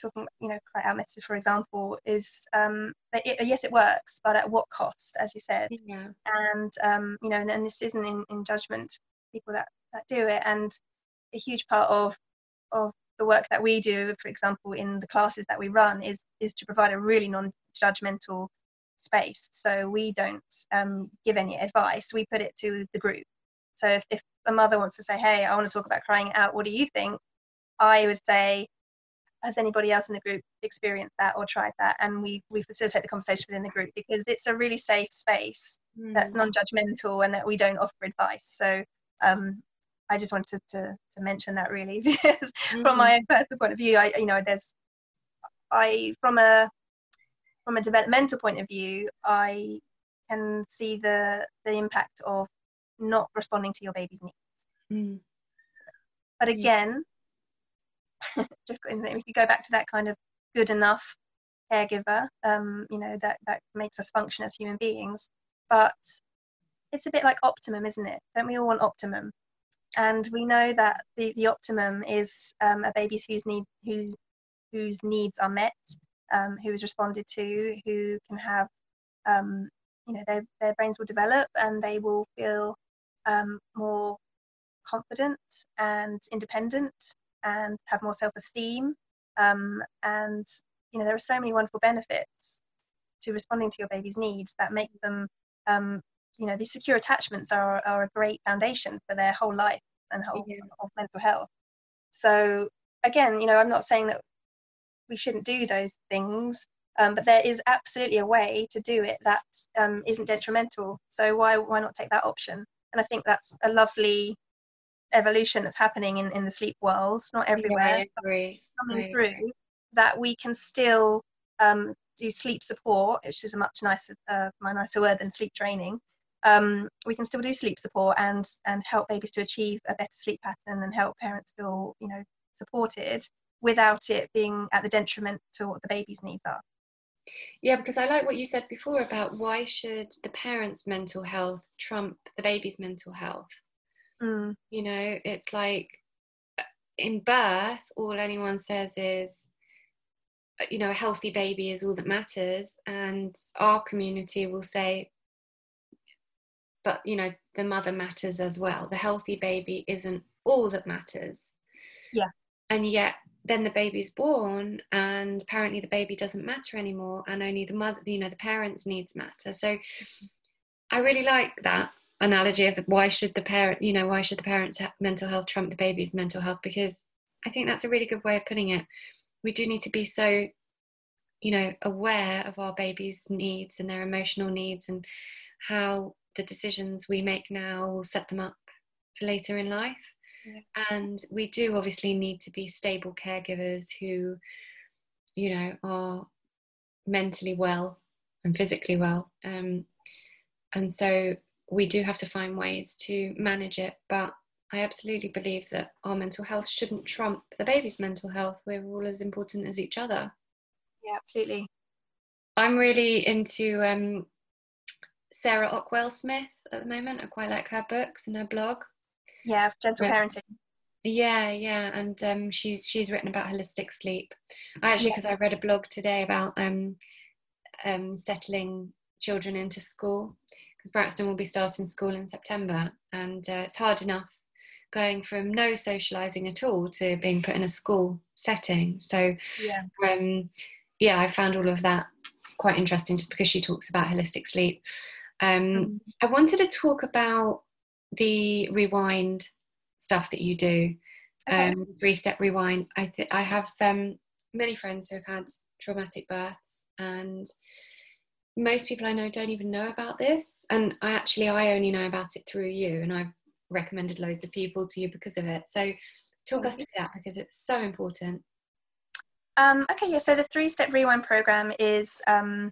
talking, you know, cry out method, for example, is um, it, yes, it works, but at what cost, as you said? Yeah. And um, you know, and, and this isn't in, in judgment people that that do it, and a huge part of of the work that we do, for example, in the classes that we run, is is to provide a really non-judgmental space. So we don't um, give any advice. We put it to the group. So if, if a mother wants to say, "Hey, I want to talk about crying out. What do you think?" I would say, has anybody else in the group experienced that or tried that and we we facilitate the conversation within the group because it's a really safe space mm. that's non-judgmental and that we don't offer advice so um, I just wanted to, to mention that really because mm. from my own personal point of view I you know there's I from a from a developmental point of view I can see the the impact of not responding to your baby's needs mm. but again if you go back to that kind of good enough caregiver, um, you know, that, that makes us function as human beings. But it's a bit like optimum, isn't it? Don't we all want optimum? And we know that the, the optimum is um, a baby whose need whose whose needs are met, um, who is responded to, who can have, um, you know, their their brains will develop and they will feel um, more confident and independent and have more self esteem Um, and you know there are so many wonderful benefits to responding to your baby's needs that make them um, you know these secure attachments are, are a great foundation for their whole life and whole, yeah. whole mental health. So again you know i'm not saying that we shouldn't do those things um, but there is absolutely a way to do it that um, not detrimental. So why why not take that option? And i think that's a lovely evolution that's happening in, in the sleep world not everywhere yeah, coming I through agree. that we can still um, do sleep support which is a much nicer uh, my nicer word than sleep training um, we can still do sleep support and and help babies to achieve a better sleep pattern and help parents feel you know supported without it being at the detriment to what the baby's needs are Yeah, because I like what you said before about why should the parents' mental health trump the baby's mental health? Mm, You know, it's like uh, in birth, all anyone says is, uh, you know, a healthy baby is all that matters. And our community will say, but, you know, the mother matters as well. The healthy baby isn't all that matters. Yeah. And yet, then the baby's born, and apparently the baby doesn't matter anymore, and only the mother, you know, the parents' needs matter. So I really like that analogy of the, why should the parent, you know, why should the parents' mental health trump the baby's mental health? Because I think that's a really good way of putting it. We do need to be so, you know, aware of our baby's needs and their emotional needs and how the decisions we make now will set them up for later in life. Yeah. And we do obviously need to be stable caregivers who, you know, are mentally well and physically well. Um, and so we do have to find ways to manage it. But I absolutely believe that our mental health shouldn't trump the baby's mental health. We're all as important as each other. yeah absolutely I'm really into um, Sarah Ockwell Smith at the moment. I quite like her books and her blog. yeah gentle Yeah. parenting Yeah, yeah, and um, she's she's written about holistic sleep. I actually, because I read a blog today about um, um, settling children into school, because Braxton will be starting school in September, and uh, it's hard enough going from no socialising at all to being put in a school setting. So, yeah um, yeah, I found all of that quite interesting, just because she talks about holistic sleep. Um, Mm. I wanted to talk about the rewind stuff that you do Okay. um, three step rewind. I th- I have um, many friends who have had traumatic births, and most people I know don't even know about this. And I actually I only know about it through you, and I've recommended loads of people to you because of it. So talk us through that because it's so important. Um, okay, yeah. So the three-step rewind program is um,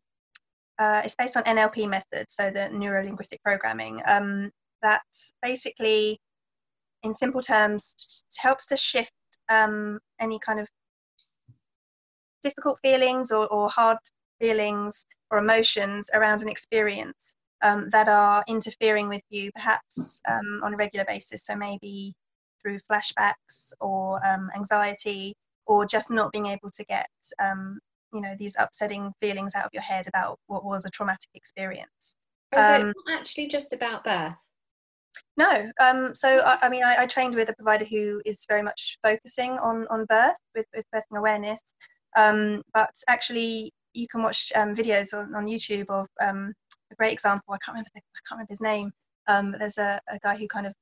uh, it's based on NLP methods, so the neuro-linguistic programming. Um, that basically, in simple terms, helps to shift um, any kind of difficult feelings or, or hard feelings or emotions around an experience um, that are interfering with you, perhaps um, on a regular basis. So maybe through flashbacks or um, anxiety or just not being able to get um, you know these upsetting feelings out of your head about what was a traumatic experience Oh, so Um, it's not actually just about birth. no um, so I, I mean I, I trained with a provider who is very much focusing on on birth with, with birthing awareness um, but actually you can watch um, videos on, on youtube of um, a great example i can't remember the, i can't remember his name um, there's a, a guy who kind of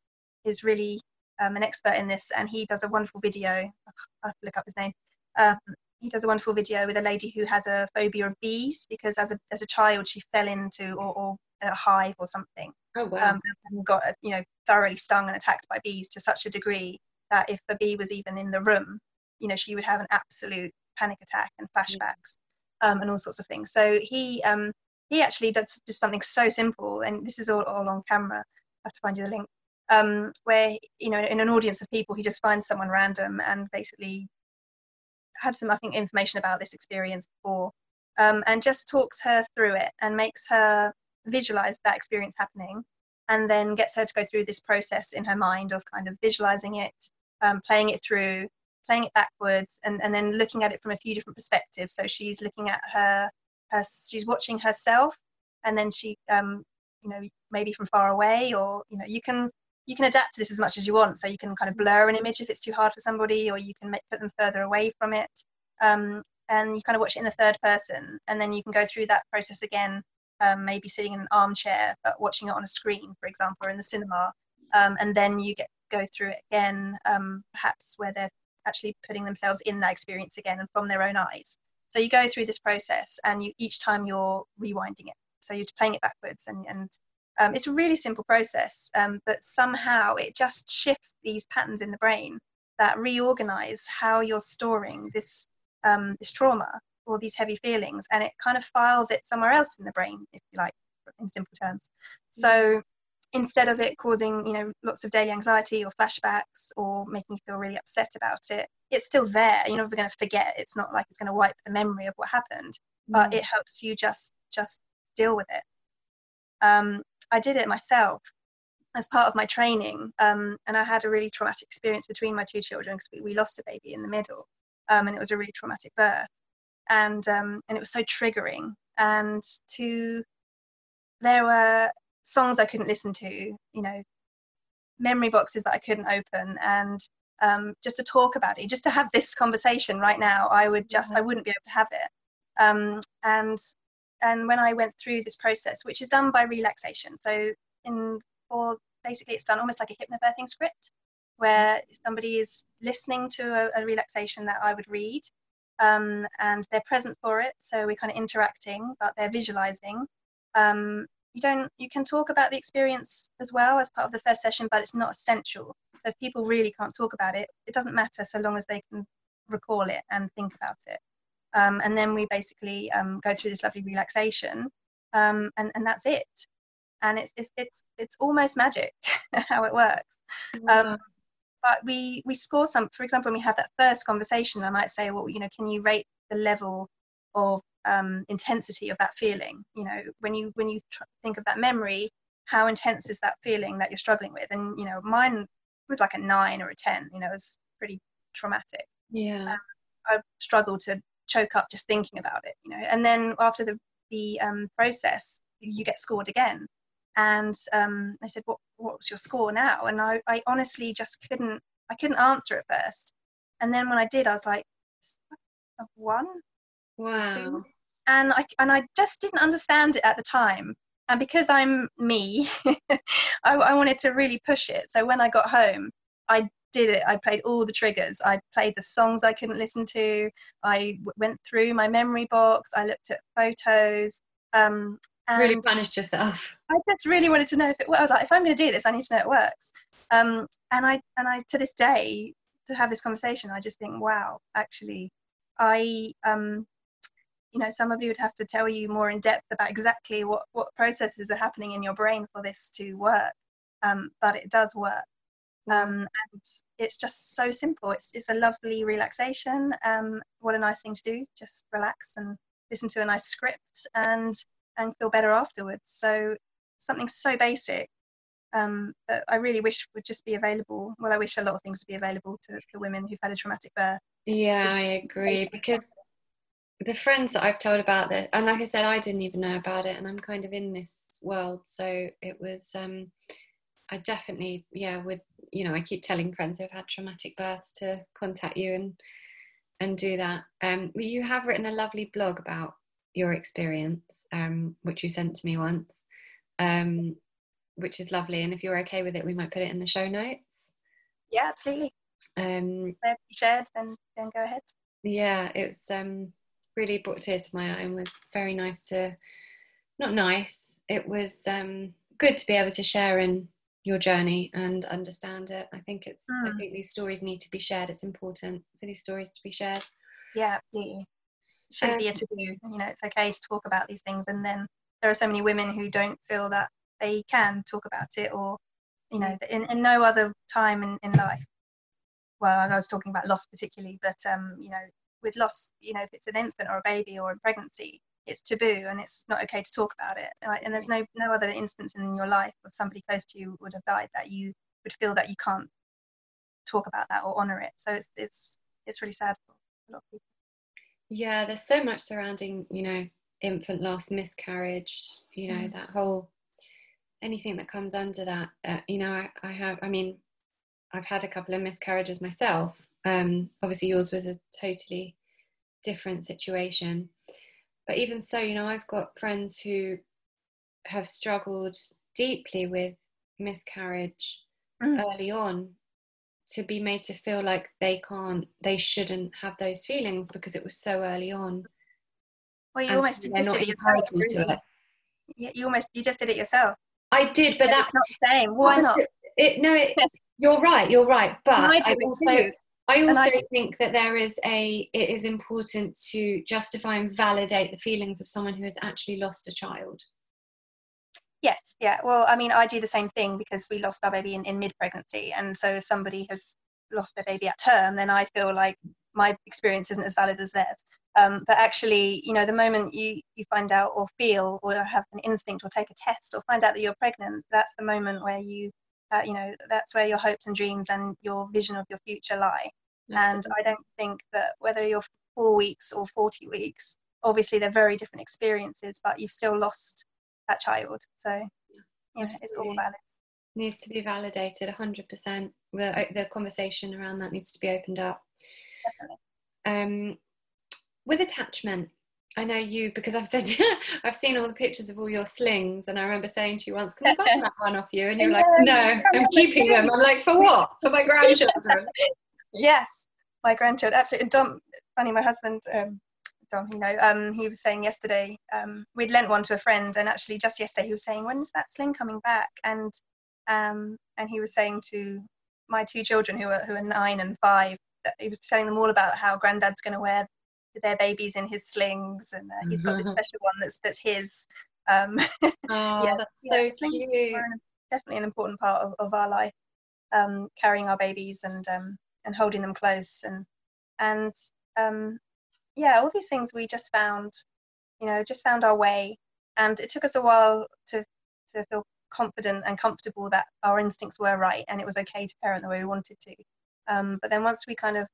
is really um, an expert in this and he does a wonderful video i have to look up his name um, he does a wonderful video with a lady who has a phobia of bees because as a as a child she fell into or, or a hive or something. Oh wow. um, and got you know thoroughly stung and attacked by bees to such a degree that if the bee was even in the room, you know she would have an absolute panic attack and flashbacks um, and all sorts of things. So he um, he actually does, does something so simple, and this is all, all on camera. I have to find you the link. Um, where you know in an audience of people, he just finds someone random and basically had some I think information about this experience before, um, and just talks her through it and makes her visualize that experience happening and then gets her to go through this process in her mind of kind of visualizing it um, playing it through playing it backwards and, and then looking at it from a few different perspectives. So she's looking at her, her she's watching herself and then she um, you know maybe from far away or you know you can you can adapt to this as much as you want. So you can kind of blur an image if it's too hard for somebody or you can make, put them further away from it. Um, and you kind of watch it in the third person, and then you can go through that process again, um, maybe sitting in an armchair, but watching it on a screen, for example, or in the cinema. Um, and then you get go through it again, um, perhaps where they're actually putting themselves in that experience again and from their own eyes. So you go through this process, and you each time you're rewinding it. So you're playing it backwards, and and um, it's a really simple process, um, but somehow it just shifts these patterns in the brain that reorganize how you're storing this um, this trauma or these heavy feelings, and it kind of files it somewhere else in the brain, if you like, in simple terms. So instead of it causing, you know, lots of daily anxiety or flashbacks or making you feel really upset about it, it's still there. You're never going to forget. It's not like it's going to wipe the memory of what happened, but mm. it helps you just just deal with it. Um, I did it myself as part of my training, um, and I had a really traumatic experience between my two children because we, we, lost a baby in the middle, um, and it was a really traumatic birth, and um, and it was so triggering. And to there were songs I couldn't listen to, you know, memory boxes that I couldn't open, and um, just to talk about it, just to have this conversation right now, I would just I wouldn't be able to have it. Um, and and when I went through this process, which is done by relaxation, so in for basically it's done almost like a hypnobirthing script, where somebody is listening to a, a relaxation that I would read, um, and they're present for it. So we're kind of interacting, but they're visualizing. Um, you don't you can talk about the experience as well as part of the first session, but it's not essential. So if people really can't talk about it, it doesn't matter so long as they can recall it and think about it. Um, and then we basically um, go through this lovely relaxation, um, and and that's it. And it's it's it's, it's almost magic how it works. Um, but we we score some. For example, when we have that first conversation, I might say, well, you know, can you rate the level of um, intensity of that feeling? You know, when you when you tr- think of that memory, how intense is that feeling that you're struggling with? And you know, mine was like a nine or a ten. You know, it was pretty traumatic. Yeah. Um, I struggled to choke up just thinking about it you know and then after the the um, process you get scored again and um, I said what what's your score now and I, I honestly just couldn't I couldn't answer at first and then when I did I was like one wow two. And I and I just didn't understand it at the time and because I'm me I, I wanted to really push it so when I got home I did it. I played all the triggers. I played the songs I couldn't listen to. I w- went through my memory box. I looked at photos. Um, and really punished yourself. I just really wanted to know if it. I was like, if I'm going to do this, I need to know it works. Um, and I and I to this day to have this conversation, I just think, wow, actually, I um, you know, somebody would have to tell you more in depth about exactly what what processes are happening in your brain for this to work. Um, but it does work um, and it's just so simple. It's it's a lovely relaxation. Um, what a nice thing to do. Just relax and listen to a nice script and and feel better afterwards. So something so basic um, that I really wish would just be available. Well, I wish a lot of things would be available to, to women who've had a traumatic birth. Yeah, I agree because the friends that I've told about this, and like I said, I didn't even know about it, and I'm kind of in this world, so it was. Um, I definitely, yeah, would you know, I keep telling friends who've had traumatic births to contact you and and do that. Um, you have written a lovely blog about your experience, um, which you sent to me once, um, which is lovely. And if you're okay with it, we might put it in the show notes. Yeah, absolutely. Um, shared, then then go ahead. Yeah, it was um, really brought tears to my eye and was very nice to, not nice. It was um, good to be able to share in your journey and understand it. I think it's mm. I hmm. think these stories need to be shared. It's important for these stories to be shared. Yeah, absolutely. Shouldn't um, be a taboo. You know, it's okay to talk about these things and then there are so many women who don't feel that they can talk about it or you know in, in no other time in, in life well i was talking about loss particularly but um you know with loss you know if it's an infant or a baby or a pregnancy it's taboo and it's not okay to talk about it. And there's no no other instance in your life of somebody close to you would have died that you would feel that you can't talk about that or honor it. So it's it's it's really sad for a lot of people. Yeah, there's so much surrounding you know infant loss, miscarriage, you know mm. that whole anything that comes under that. Uh, you know, I, I have. I mean, I've had a couple of miscarriages myself. Um, obviously, yours was a totally different situation. But even so, you know, I've got friends who have struggled deeply with miscarriage mm. early on to be made to feel like they can't they shouldn't have those feelings because it was so early on well you almost just did it yourself it. Yeah, you almost you just did it yourself i did but that's not the same why not it, no it, you're right you're right but i, I also. I also I, think that there is a it is important to justify and validate the feelings of someone who has actually lost a child. Yes, yeah. Well, I mean, I do the same thing because we lost our baby in, in mid pregnancy. And so if somebody has lost their baby at term, then I feel like my experience isn't as valid as theirs. Um, but actually, you know, the moment you, you find out or feel or have an instinct or take a test or find out that you're pregnant, that's the moment where you, uh, you know, that's where your hopes and dreams and your vision of your future lie. Absolutely. And I don't think that whether you're four weeks or 40 weeks, obviously they're very different experiences, but you've still lost that child. So you know, it's all valid. Needs to be validated 100%. The, the conversation around that needs to be opened up. Definitely. Um, with attachment, I know you because I've said I've seen all the pictures of all your slings, and I remember saying to you once, "Can I buy that one off you?" And you're like, "No, I'm keeping them." I'm like, "For what? For my grandchildren?" yes, my grandchildren, absolutely. And Dom, funny, my husband, um, Dom, you know, um, he was saying yesterday, um, we'd lent one to a friend, and actually just yesterday he was saying, when's that sling coming back? And um, and he was saying to my two children who are who are nine and five that he was telling them all about how granddad's going to wear their babies in his slings, and uh, he's got this mm-hmm. special one that's that's his. Um, oh, yeah, that's yeah, so cute. definitely an important part of, of our life, um, carrying our babies and um, and holding them close and and um, yeah all these things we just found you know just found our way and it took us a while to to feel confident and comfortable that our instincts were right and it was okay to parent the way we wanted to um, but then once we kind of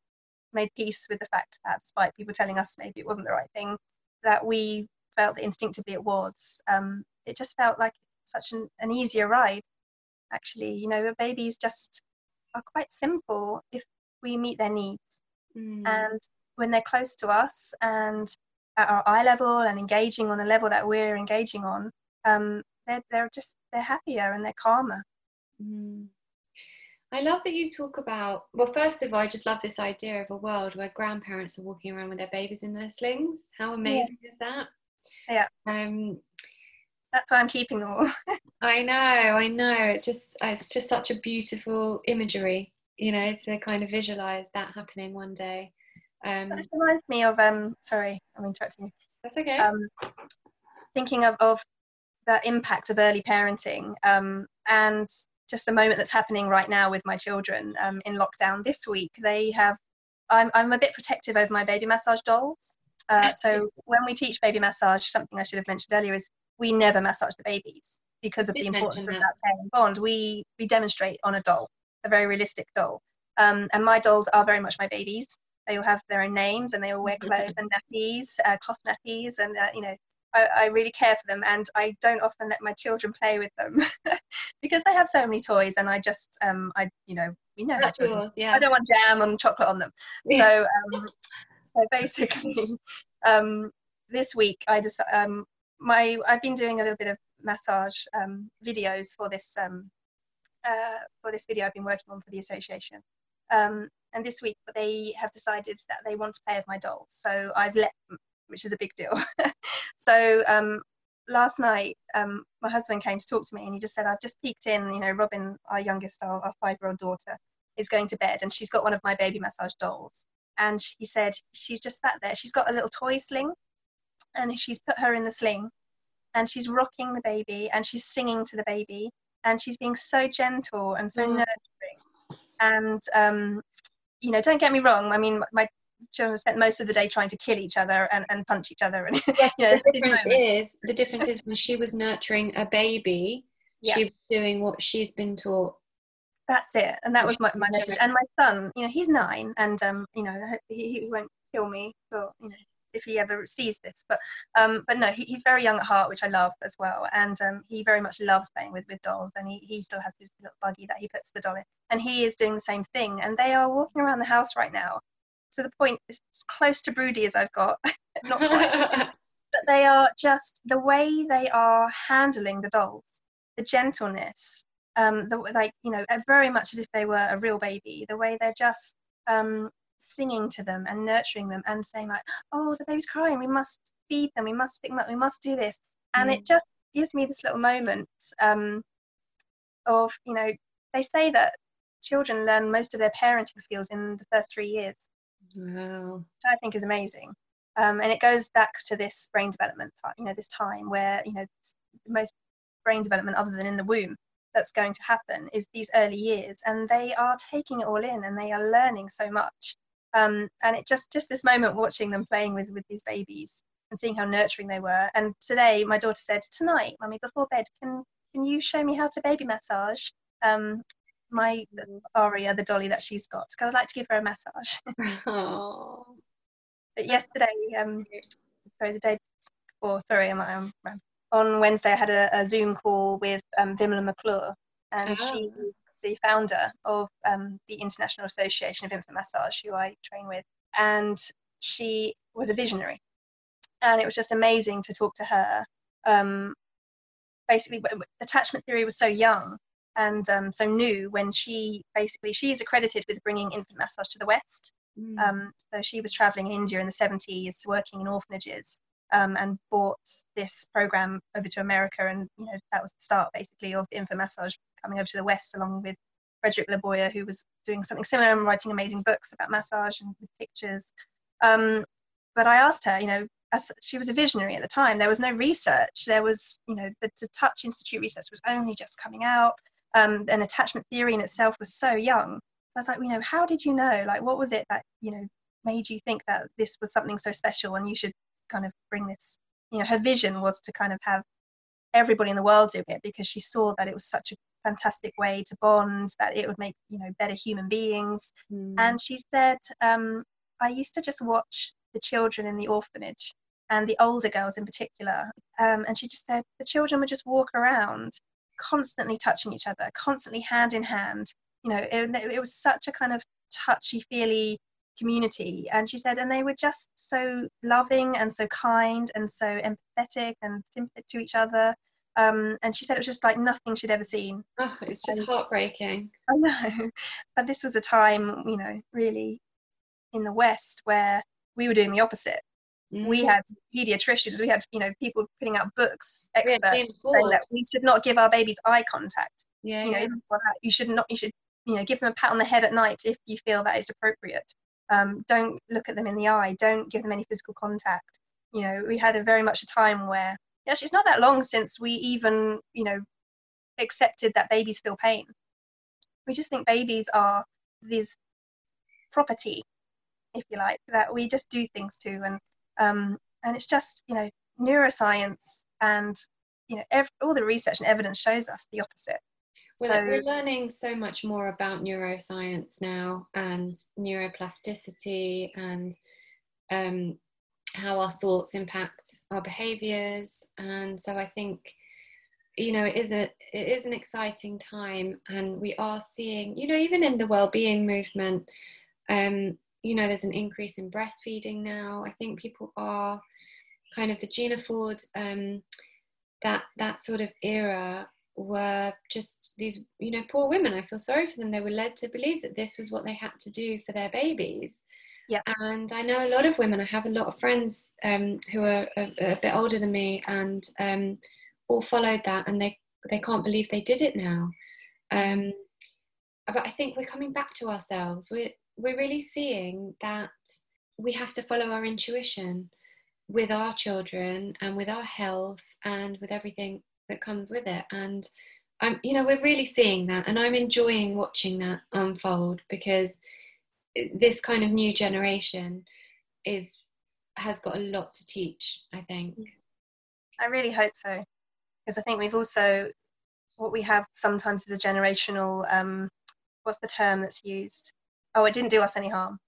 made peace with the fact that despite people telling us maybe it wasn't the right thing that we felt that instinctively it was um, it just felt like such an, an easier ride actually you know babies just are quite simple if we meet their needs. Mm. And when they're close to us and at our eye level and engaging on a level that we're engaging on, um, they're, they're just they're happier and they're calmer. Mm. I love that you talk about. Well, first of all, I just love this idea of a world where grandparents are walking around with their babies in their slings. How amazing yeah. is that? Yeah. Um, that's why I'm keeping them all. I know, I know. It's just, it's just such a beautiful imagery you know, to kind of visualize that happening one day. Um, this reminds me of, um, sorry, I'm interrupting you. That's okay. Um, thinking of, of the impact of early parenting um, and just a moment that's happening right now with my children um, in lockdown this week. They have, I'm, I'm a bit protective over my baby massage dolls. Uh, so when we teach baby massage, something I should have mentioned earlier is we never massage the babies because of the importance of that parent bond. We we demonstrate on a doll a very realistic doll. Um, and my dolls are very much my babies. They all have their own names and they all wear clothes and nappies, uh, cloth nappies, and uh, you know, I, I, really care for them. And I don't often let my children play with them because they have so many toys. And I just, um, I, you know, we know That's yours, yeah. I don't want jam and chocolate on them. Yeah. So, um, so basically, um, this week I just, um, my, I've been doing a little bit of massage um, videos for this um, uh, for this video I've been working on for the association. Um, and this week they have decided that they want to play with my dolls. So I've let them, which is a big deal. so um, last night um, my husband came to talk to me and he just said, I've just peeked in, you know, Robin, our youngest, our, our five-year-old daughter, is going to bed and she's got one of my baby massage dolls. And he said, she's just sat there. She's got a little toy sling and she's put her in the sling and she's rocking the baby and she's singing to the baby and she's being so gentle and so mm. nurturing. And um, you know, don't get me wrong. I mean, my children spent most of the day trying to kill each other and, and punch each other. And yes, you know, the difference is the difference is when she was nurturing a baby, yeah. she was doing what she's been taught. That's it, and that was my, my message. And my son, you know, he's nine, and um, you know, he, he won't kill me for you know if he ever sees this. But um, but no, he, he's very young at heart, which I love as well. And um, he very much loves playing with, with dolls. And he, he still has his little buggy that he puts the doll in. And he is doing the same thing. And they are walking around the house right now. To the point as close to broody as I've got. Not quite. but they are just the way they are handling the dolls, the gentleness, um, the like you know, very much as if they were a real baby. The way they're just um, singing to them and nurturing them and saying like, "Oh, the baby's crying. We must feed them. We must pick them up. We must do this." And mm. it just gives me this little moment um, of you know, they say that children learn most of their parenting skills in the first three years. Wow. Which I think is amazing. Um, and it goes back to this brain development, you know, this time where, you know, most brain development other than in the womb that's going to happen is these early years. And they are taking it all in and they are learning so much. Um, and it just, just this moment watching them playing with, with these babies and seeing how nurturing they were. And today my daughter said, tonight, mummy, before bed, can, can you show me how to baby massage? Um, my Aria, the dolly that she's got. Because I'd like to give her a massage. but yesterday, um, sorry, the day before, sorry, I'm, I'm, on Wednesday I had a, a Zoom call with um, Vimala McClure, and oh. she is the founder of um, the International Association of Infant Massage, who I train with, and she was a visionary, and it was just amazing to talk to her. Um, basically, attachment theory was so young and um, so new when she basically she's accredited with bringing infant massage to the West. Mm. Um, so she was traveling in India in the 70s, working in orphanages, um, and brought this program over to America, and you know that was the start basically of infant massage coming over to the West, along with Frederick Leboyer, who was doing something similar and writing amazing books about massage and with pictures. Um, but I asked her, you know, as she was a visionary at the time, there was no research. There was, you know, the, the Touch Institute research was only just coming out um, and attachment theory in itself was so young. I was like, you know, how did you know? Like, what was it that you know made you think that this was something so special and you should kind of bring this? You know, her vision was to kind of have everybody in the world do it because she saw that it was such a fantastic way to bond, that it would make you know better human beings. Mm. And she said, um, I used to just watch the children in the orphanage and the older girls in particular. Um, and she just said the children would just walk around constantly touching each other, constantly hand in hand. You know, it, it was such a kind of touchy feely community. And she said, and they were just so loving and so kind and so empathetic and sympathetic to each other. Um, and she said it was just like nothing she'd ever seen. Oh, it's just and, heartbreaking. I know. But this was a time, you know, really in the West where we were doing the opposite. Mm-hmm. We had pediatricians, we had you know people putting out books, experts saying that we should not give our babies eye contact. Yeah, you yeah. you should not. You should you know give them a pat on the head at night if you feel that is appropriate. Um, don't look at them in the eye. Don't give them any physical contact. You know, we had a very much a time where actually it's not that long since we even you know accepted that babies feel pain. We just think babies are this property, if you like, that we just do things to and um, and it's just, you know, neuroscience and, you know, all the research and evidence shows us the opposite. Well, so, we're learning so much more about neuroscience now and neuroplasticity and um, how our thoughts impact our behaviors. And so I think, you know, it is a it is an exciting time, and we are seeing, you know, even in the well-being movement, um, you know, there's an increase in breastfeeding now. I think people are kind of the Gina Ford, um, that that sort of era were just these, you know, poor women. I feel sorry for them. They were led to believe that this was what they had to do for their babies. Yeah. And I know a lot of women. I have a lot of friends um, who are a, a, bit older than me, and um, all followed that, and they they can't believe they did it now. Um, but I think we're coming back to ourselves. We're we're really seeing that we have to follow our intuition with our children and with our health and with everything that comes with it. And i'm you know we're really seeing that and i'm enjoying watching that unfold because this kind of new generation is has got a lot to teach i think. I really hope so because i think we've also what we have sometimes is a generational um what's the term that's used oh, it didn't do us any harm.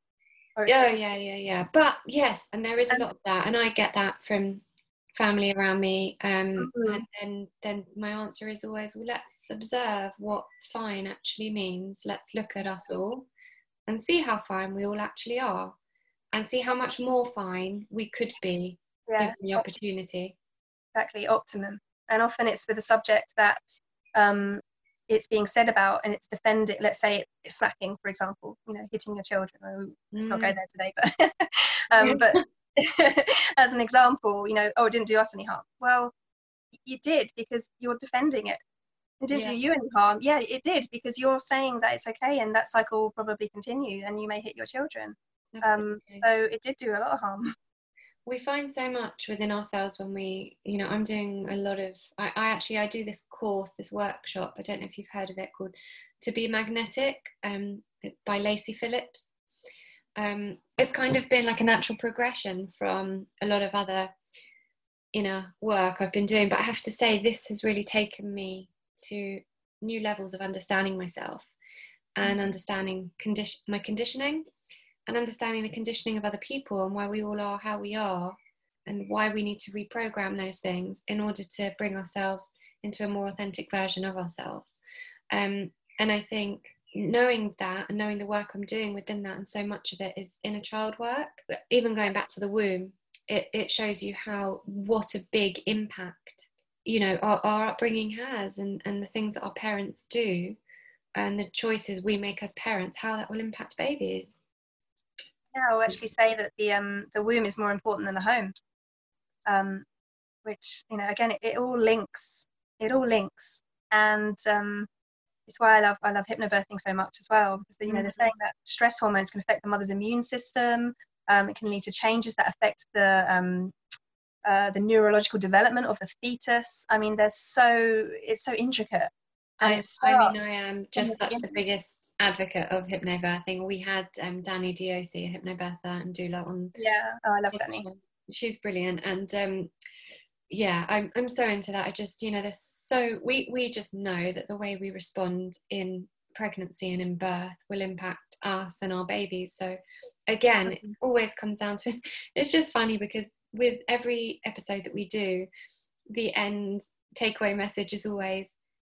Oh, yeah, yeah, yeah, yeah. But yes, and there is a lot of that, and I get that from family around me. Um, mm-hmm. And then, then my answer is always, well, let's observe what fine actually means. Let's look at us all and see how fine we all actually are. and see how much more fine we could be yeah. given the opportunity. Exactly, optimum. And often it's with a subject that um, it's being said about and it's defended. Let's say it's slacking, for example, you know, hitting your children. Oh, let's mm. not go mm. there today, but um, but as an example, you know, oh, it didn't do us any harm. Well, you did because you're defending it. It didn't yeah. do you any harm. Yeah, it did because you're saying that it's okay and that cycle will probably continue and you may hit your children. Um, so it did do a lot of harm. We find so much within ourselves when we, you know, I'm doing a lot of, I, I actually, I do this course, this workshop, I don't know if you've heard of it, called To Be Magnetic um, by Lacy Phillips. Um, it's kind of been like a natural progression from a lot of other inner work I've been doing, but I have to say, this has really taken me to new levels of understanding myself and mm. understanding condition my conditioning and understanding the conditioning of other people and why we all are how we are and why we need to reprogram those things in order to bring ourselves into a more authentic version of ourselves. Um, and i think knowing that and knowing the work i'm doing within that and so much of it is inner child work. Even going back to the womb it, it shows you how what a big impact you know our, our upbringing has and, and the things that our parents do and the choices we make as parents how that will impact babies yeah i'll actually say that the um the womb is more important than the home um which you know again it, it all links it all links and um it's why I love I love hypnobirthing so much as well because you know they're mm-hmm. saying that stress hormones can affect the mother's immune system. Um, it can lead to changes that affect the um, uh, the neurological development of the fetus. I mean, there's so it's so intricate. I, I mean, I am just such the biggest advocate of hypnobirthing. We had um, Danny Diosi, a hypnobirther and doula on. Yeah, oh, I love Danny. She's brilliant, and um, yeah, I'm I'm so into that. I just you know, there's so we we just know that the way we respond in pregnancy and in birth will impact us and our babies. So again, it always comes down to it. It's just funny because with every episode that we do, the end takeaway message is always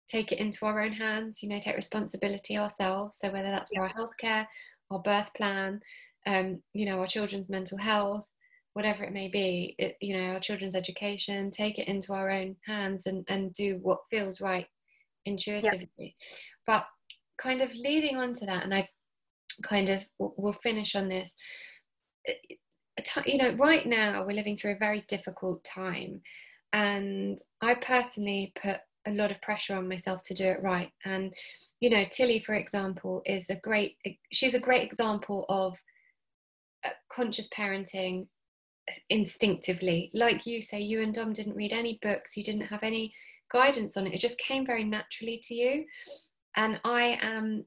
take it into our own hands, you know, take responsibility ourselves. So whether that's for our healthcare, our birth plan, um, you know, our children's mental health, whatever it may be, it, you know, our children's education, take it into our own hands and, and do what feels right intuitively. Yeah. But kind of leading on to that, and I kind of we'll finish on this you know, right now we're living through a very difficult time. And I personally put a lot of pressure on myself to do it right. And, you know, Tilly, for example, is a great, she's a great example of uh, conscious parenting instinctively. Like you say, you and Dom didn't read any books, you didn't have any guidance on it. It just came very naturally to you. And I am,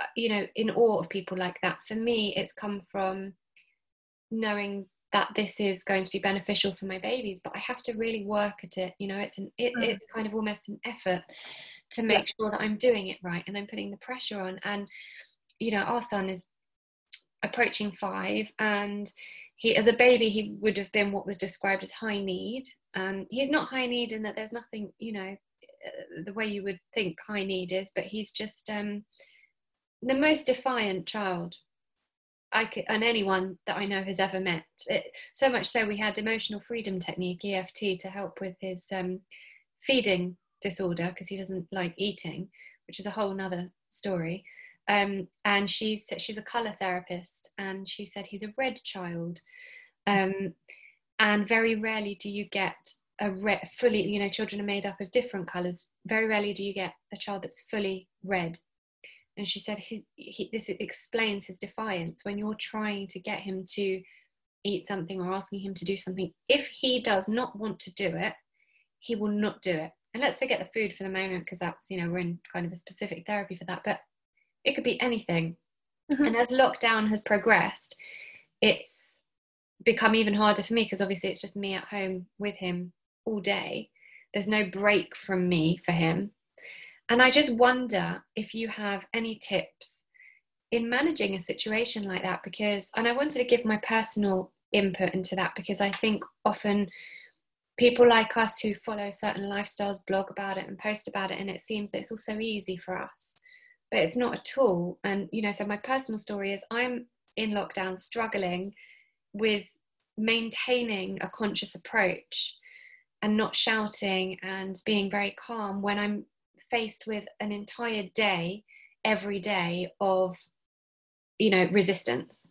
uh, you know, in awe of people like that. For me, it's come from knowing that this is going to be beneficial for my babies but i have to really work at it you know it's an it, mm. it's kind of almost an effort to make yeah. sure that i'm doing it right and i'm putting the pressure on and you know our son is approaching five and he as a baby he would have been what was described as high need and he's not high need in that there's nothing you know uh, the way you would think high need is but he's just um the most defiant child I could, and anyone that I know has ever met. It, so much so, we had emotional freedom technique (EFT) to help with his um, feeding disorder because he doesn't like eating, which is a whole nother story. Um, and she's she's a color therapist, and she said he's a red child, um, and very rarely do you get a red fully. You know, children are made up of different colors. Very rarely do you get a child that's fully red and she said he, he, this explains his defiance when you're trying to get him to eat something or asking him to do something. If he does not want to do it he will not do it. And let's forget the food for the moment because that's you know we're in kind of a specific therapy for that but it could be anything. Mm-hmm. and as lockdown has progressed it's become even harder for me because obviously it's just me at home with him all day. There's no break from me for him and I just wonder if you have any tips in managing a situation like that because, and I wanted to give my personal input into that because I think often people like us who follow certain lifestyles blog about it and post about it, and it seems that it's all so easy for us, but it's not at all. And, you know, so my personal story is I'm in lockdown struggling with maintaining a conscious approach and not shouting and being very calm when I'm faced with an entire day every day of you know resistance?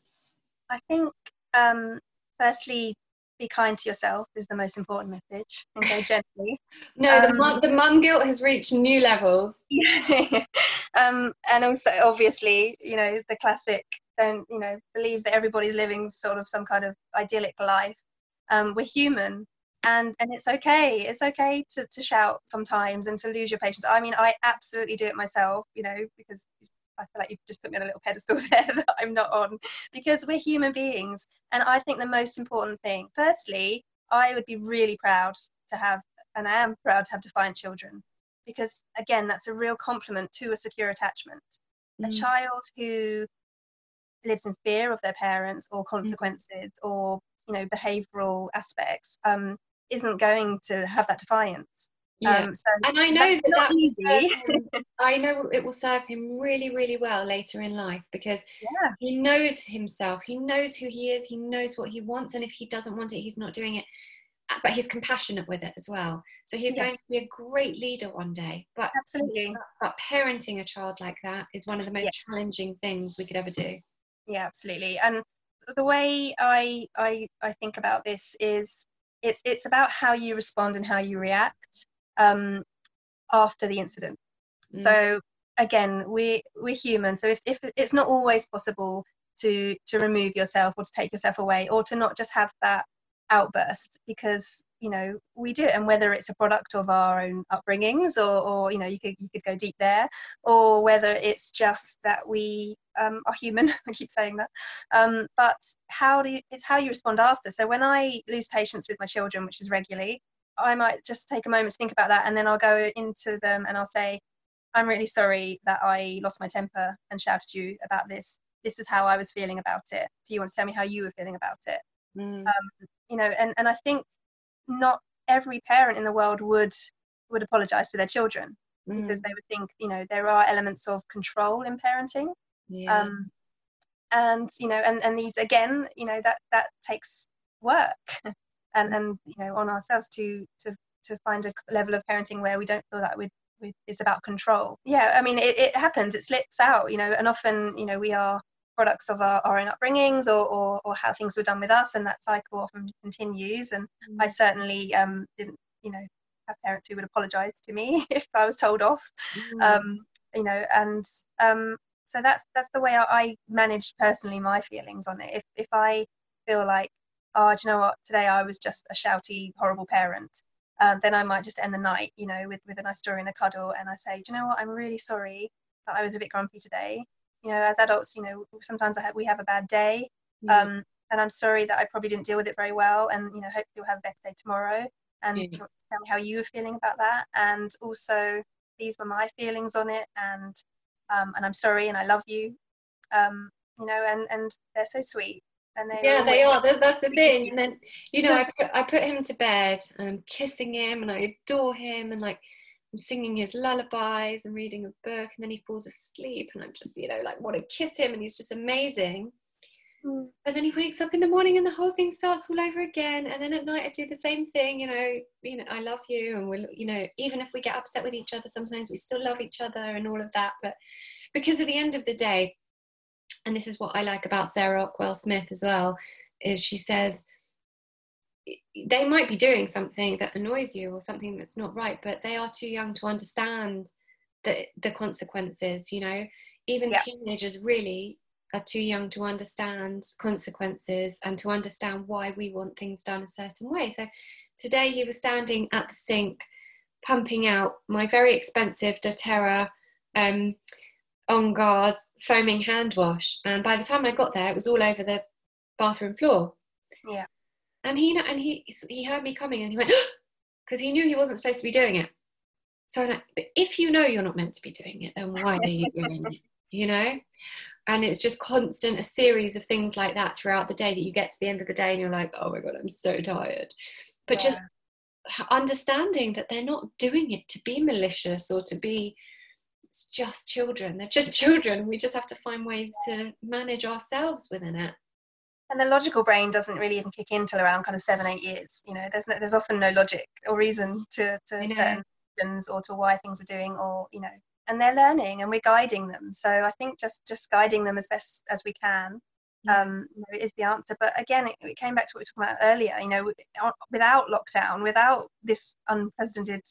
I think um firstly be kind to yourself is the most important message and go gently. No um, the, mum, the mum guilt has reached new levels. Um and also obviously you know the classic don't you know believe that everybody's living sort of some kind of idyllic life. Um we're human and and it's okay it's okay to, to shout sometimes and to lose your patience i mean i absolutely do it myself you know because i feel like you've just put me on a little pedestal there that i'm not on because we're human beings and i think the most important thing firstly i would be really proud to have and i am proud to have defiant children because again that's a real compliment to a secure attachment mm. a child who lives in fear of their parents or mm. consequences mm. or you know behavioral aspects um, isn't going to have that defiance. Yeah. Um, so and I know that, that easy. Him, I know it will serve him really, really well later in life because yeah. he knows himself. He knows who he is. He knows what he wants, and if he doesn't want it, he's not doing it. Uh, but he's compassionate with it as well. So he's yeah. going to be a great leader one day. But absolutely, but parenting a child like that is one of the most yeah. challenging things we could ever do. Yeah, absolutely. And the way I I I think about this is it's it's about how you respond and how you react um, after the incident. Mm. So again, we we're human. So if, if it's not always possible to to remove yourself or to take yourself away or to not just have that outburst because you know we do it and whether it's a product of our own upbringings or, or you know you could you could go deep there or whether it's just that we um, are human i keep saying that um, but how do you it's how you respond after. So when i lose patience with my children which is regularly i might just take a moment to think about that and then i'll go into them and i'll say i'm really sorry that i lost my temper and shouted you about this. This is how i was feeling about it. Do you want to tell me how you were feeling about it? Mm. um, you know and, and i think not every parent in the world would would apologize to their children mm. because they would think you know there are elements of control in parenting yeah. um, and you know and and these again you know that that takes work and and you know on ourselves to to to find a level of parenting where we don't feel that we it's about control yeah i mean it, it happens it slips out you know and often you know we are products of our, our own upbringings or, or, or, how things were done with us and that cycle often continues. And mm. i certainly um, didn't you know have parents who would apologize to me if i was told off. Mm. um, you know and um, so that's that's the way I, I manage personally my feelings on it. If, if i feel like oh do you know what? Today i was just a shouty horrible parent uh, then i might just end the night you know with, with a nice story and a cuddle and i say do you know what? I'm really sorry that i was a bit grumpy today you know as adults you know sometimes I have, we have a bad day yeah. um, and i'm sorry that i probably didn't deal with it very well and you know hope you'll have a better day tomorrow and yeah. tell me how you were feeling about that and also these were my feelings on it and um, and i'm sorry and i love you um, you know and and they're so sweet and they yeah they are that's the thing and then you know I put, I put him to bed and i'm kissing him and i adore him and like I'm singing his lullabies and reading a book, and then he falls asleep, and I'm just, you know, like want to kiss him, and he's just amazing. Mm. And then he wakes up in the morning, and the whole thing starts all over again. And then at night, I do the same thing. You know, you know, I love you, and we'll, you know, even if we get upset with each other, sometimes we still love each other, and all of that. But because at the end of the day, and this is what I like about Sarah Ockwell Smith as well, is she says they might be doing something that annoys you or something that's not right, but they are too young to understand the the consequences. You know, even yeah. teenagers really are too young to understand consequences and to understand why we want things done a certain way. So today he was standing at the sink, pumping out my very expensive DoTerra um, on guard foaming hand wash, and by the time I got there, it was all over the bathroom floor. Yeah and he and he he heard me coming and he went because he knew he wasn't supposed to be doing it. So I'm like, but if you know you're not meant to be doing it, then why are you doing it? You know? And it's just constant, a series of things like that throughout the day that you get to the end of the day and you're like, oh my God, I'm so tired. But yeah. just understanding that they're not doing it to be malicious or to be, it's just children. They're just children. We just have to find ways to manage ourselves within it. And the logical brain doesn't really even kick in till around kind of seven eight years you know there's no, there's often no logic or reason to to certain or to why things are doing or you know and they're learning and we're guiding them so i think just just guiding them as best as we can um, is the answer. But again, it, it, came back to what we were talking about earlier. You know, without lockdown, without this unprecedented,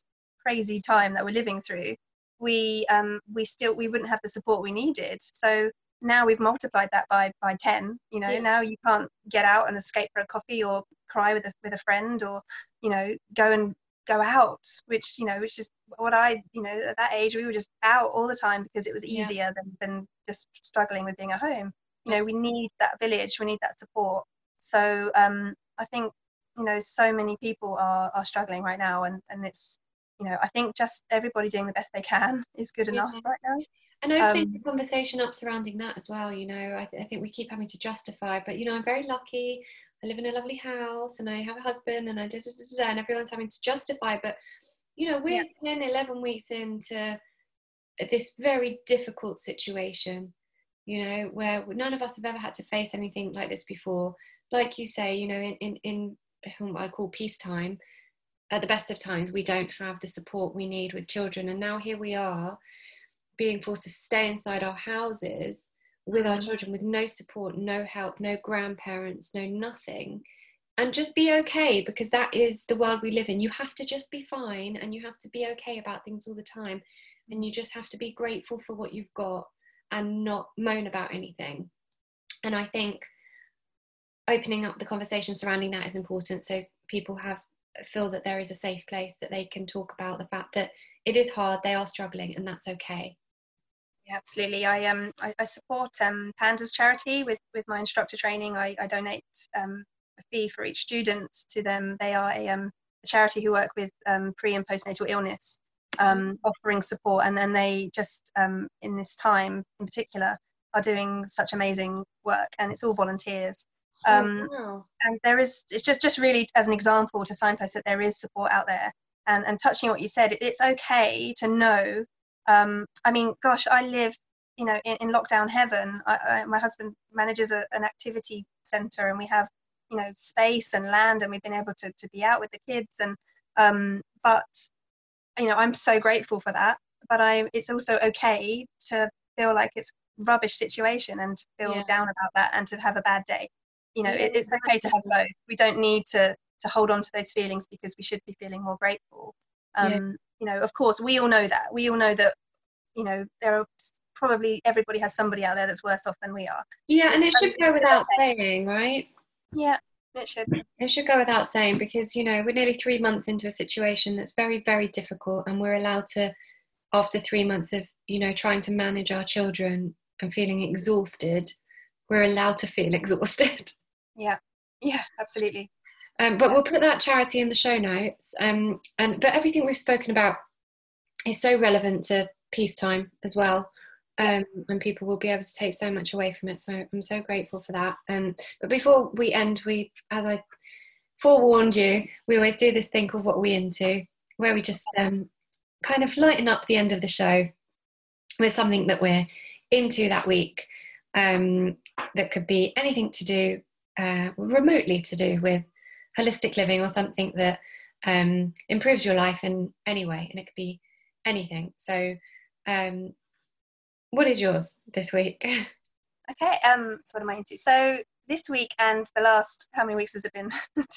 crazy time that we're living through, we um, we still we wouldn't have the support we needed. So now we've multiplied that by by 10 you know yeah. now you can't get out and escape for a coffee or cry with a with a friend or you know go and go out which you know which is what i you know at that age we were just out all the time because it was easier yeah. than, than just struggling with being at home. You know we need that village we need that support. So um i think you know so many people are are struggling right now and and it's you know i think just everybody doing the best they can is good enough right now and opening um, the conversation up surrounding that as well you know I, th- I, think we keep having to justify but you know i'm very lucky i live in a lovely house and i have a husband and i did and everyone's having to justify but you know we're yes. 10 11 weeks into this very difficult situation you know where none of us have ever had to face anything like this before like you say you know in in, in what i call peacetime at the best of times we don't have the support we need with children and now here we are being forced to stay inside our houses with our mm. children with no support, no help, no grandparents, no nothing. And just be okay because that is the world we live in. You have to just be fine and you have to be okay about things all the time. And you just have to be grateful for what you've got and not moan about anything. And I think opening up the conversation surrounding that is important so people have feel that there is a safe place that they can talk about the fact that it is hard, they are struggling, and that's okay. Absolutely. I um I, I support um, Pandas charity with with my instructor training. I, I donate um, a fee for each student to them. They are a, um, a charity who work with um, pre and postnatal illness, um, offering support, and then they just um, in this time in particular are doing such amazing work, and it's all volunteers. Oh, um, oh, wow. And there is it's just just really as an example to signpost that there is support out there. And and touching what you said, it's okay to know um, I mean, gosh, I live, you know, in, in lockdown heaven. I, I, my husband manages a, an activity center, and we have, you know, space and land, and we've been able to to be out with the kids. And um, but, you know, I'm so grateful for that. But I, it's also okay to feel like it's rubbish situation and to feel yeah. down about that and to have a bad day. You know, yeah, it, it's okay to have both. We don't need to to hold on to those feelings because we should be feeling more grateful. Um, yeah you know of course we all know that. We all know that you know there are probably everybody has somebody out there that's worse off than we are. Yeah and it should go without saying right? Yeah it should. It should go without saying because you know we're nearly three months into a situation that's very very difficult and we're allowed to after three months of you know trying to manage our children and feeling exhausted we're allowed to feel exhausted. Yeah yeah absolutely um, but we'll put that charity in the show notes. Um, and but everything we've spoken about is so relevant to peacetime as well. Um, and people will be able to take so much away from it. So I'm so grateful for that. Um, but before we end, we, as I forewarned you, we always do this thing called "What We Into," where we just um, kind of lighten up the end of the show with something that we're into that week. Um, that could be anything to do, uh, remotely to do with holistic living or something that um, improves your life in any way, and it could be anything. So, um, what is yours this week? okay, um, so what am I into? So this week and the last, how many weeks has it been?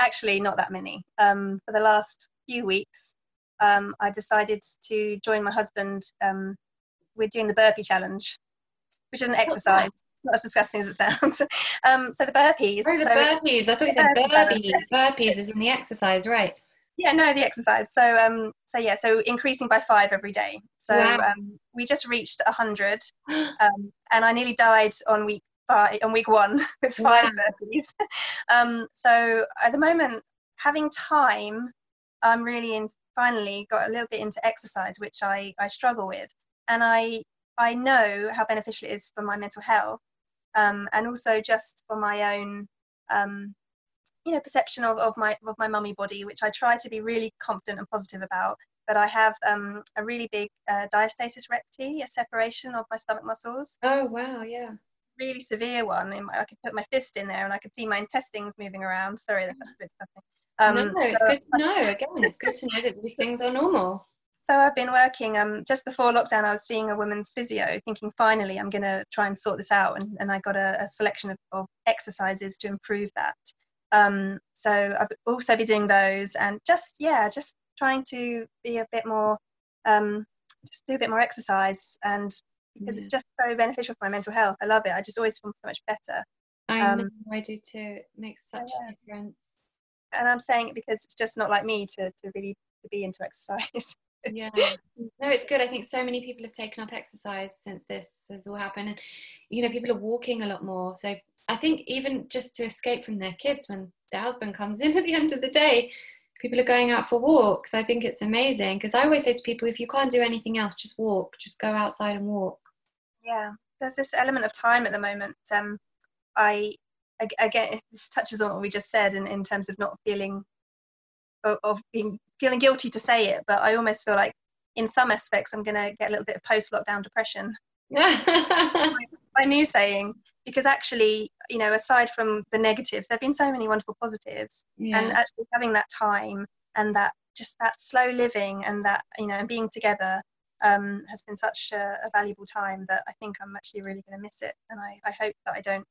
Actually, not that many. Um, for the last few weeks, um, I decided to join my husband. Um, we're doing the burpee challenge, which is an exercise not as disgusting as it sounds. Um, so the burpees. Oh, the so burpees. I thought you said burpees. Burpees is in the exercise, right? Yeah, no, the exercise. So, um, so yeah, so increasing by five every day. So wow. um, we just reached hundred, um, and I nearly died on week five, on week one with five wow. burpees. um, so at the moment, having time, I'm really in. Finally, got a little bit into exercise, which I I struggle with, and I I know how beneficial it is for my mental health um, and also just for my own um, you know perception of, of my of my mummy body which i try to be really confident and positive about but i have um, a really big uh, diastasis recti a separation of my stomach muscles oh wow yeah really severe one. I could put my fist in there and I could see my intestines moving around. Sorry, that's a bit um, no, it's so, good to know. Again, it's good to know that these things are normal. So I've been working. Um, just before lockdown, I was seeing a women's physio, thinking finally I'm going to try and sort this out, and, and I got a, a selection of, of, exercises to improve that. Um, so I've also been doing those, and just yeah, just trying to be a bit more, um, just do a bit more exercise, and because yeah. it's just so beneficial for my mental health. I love it. I just always feel so much better. I um, know, I do too. It makes such yeah. a difference. And I'm saying it because it's just not like me to to really to be into exercise. yeah. No it's good. I think so many people have taken up exercise since this has all happened and you know people are walking a lot more. So i think even just to escape from their kids when their husband comes in at the end of the day people are going out for walks. I think it's amazing because i always say to people if you can't do anything else just walk. Just go outside and walk. Yeah. There's this element of time at the moment um i again this touches on what we just said in, in terms of not feeling of, of being feeling guilty to say it, but I almost feel like in some aspects I'm going to get a little bit of post lockdown depression. my, my new saying, because actually, you know, aside from the negatives, there have been so many wonderful positives, yeah. and actually having that time and that just that slow living and that you know and being together um, has been such a, a, valuable time that I think I'm actually really going to miss it, and I, I hope that I don't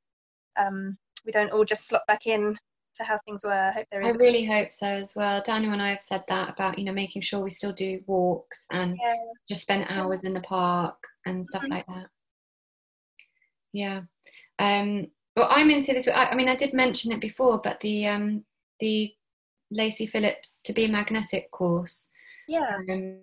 um, we don't all just slot back in to how things were. I hope there is. I really hope so as well. Daniel and I have said that about you know making sure we still do walks and yeah. just spend hours in the park and stuff mm-hmm. like that. Yeah. Um, well, I'm into this. I, I, mean, I did mention it before, but the um, the Lacy Phillips to be magnetic course. Yeah. Um,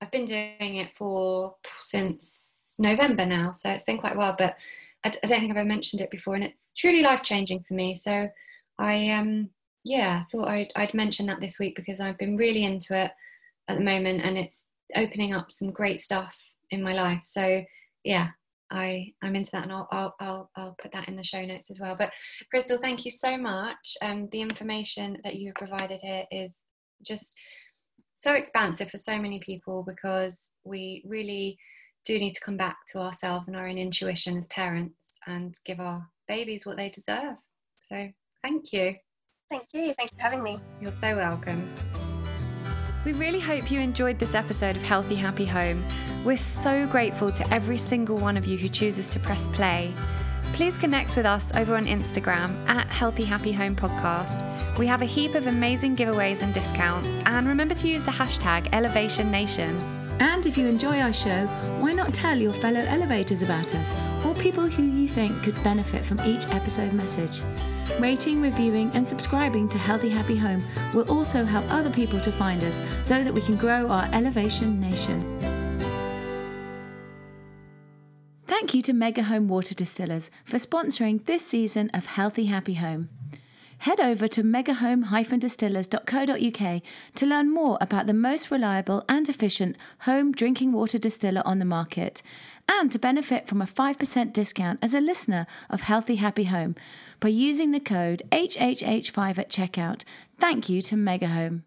I've been doing it for since November now, so it's been quite a while. But I don't think I've ever mentioned it before, and it's truly life changing for me. So I, um, yeah, thought I'd, I'd mention that this week because I've been really into it at the moment, and it's opening up some great stuff in my life. So yeah, I I'm into that, and I'll I'll I'll, I'll put that in the show notes as well. But Crystal, thank you so much. Um, the information that you have provided here is just so expansive for so many people because we really do need to come back to ourselves and our own intuition as parents and give our babies what they deserve. So thank you. Thank you. Thanks for having me. You're so welcome. We really hope you enjoyed this episode of Healthy Happy Home. We're so grateful to every single one of you who chooses to press play. Please connect with us over on Instagram at Healthy Happy Home Podcast. We have a heap of amazing giveaways and discounts, and remember to use the hashtag Elevation Nation. And if you enjoy our show, why not tell your fellow elevators about us or people who you think could benefit from each episode message? Rating, reviewing, and subscribing to Healthy Happy Home will also help other people to find us so that we can grow our Elevation Nation. Thank you to Mega Home Water Distillers for sponsoring this season of Healthy Happy Home head over to megahome-distillers.co.uk to learn more about the most reliable and efficient home drinking water distiller on the market and to benefit from a 5% discount as a listener of Healthy Happy Home by using the code HHH5 at checkout. Thank you to Megahome.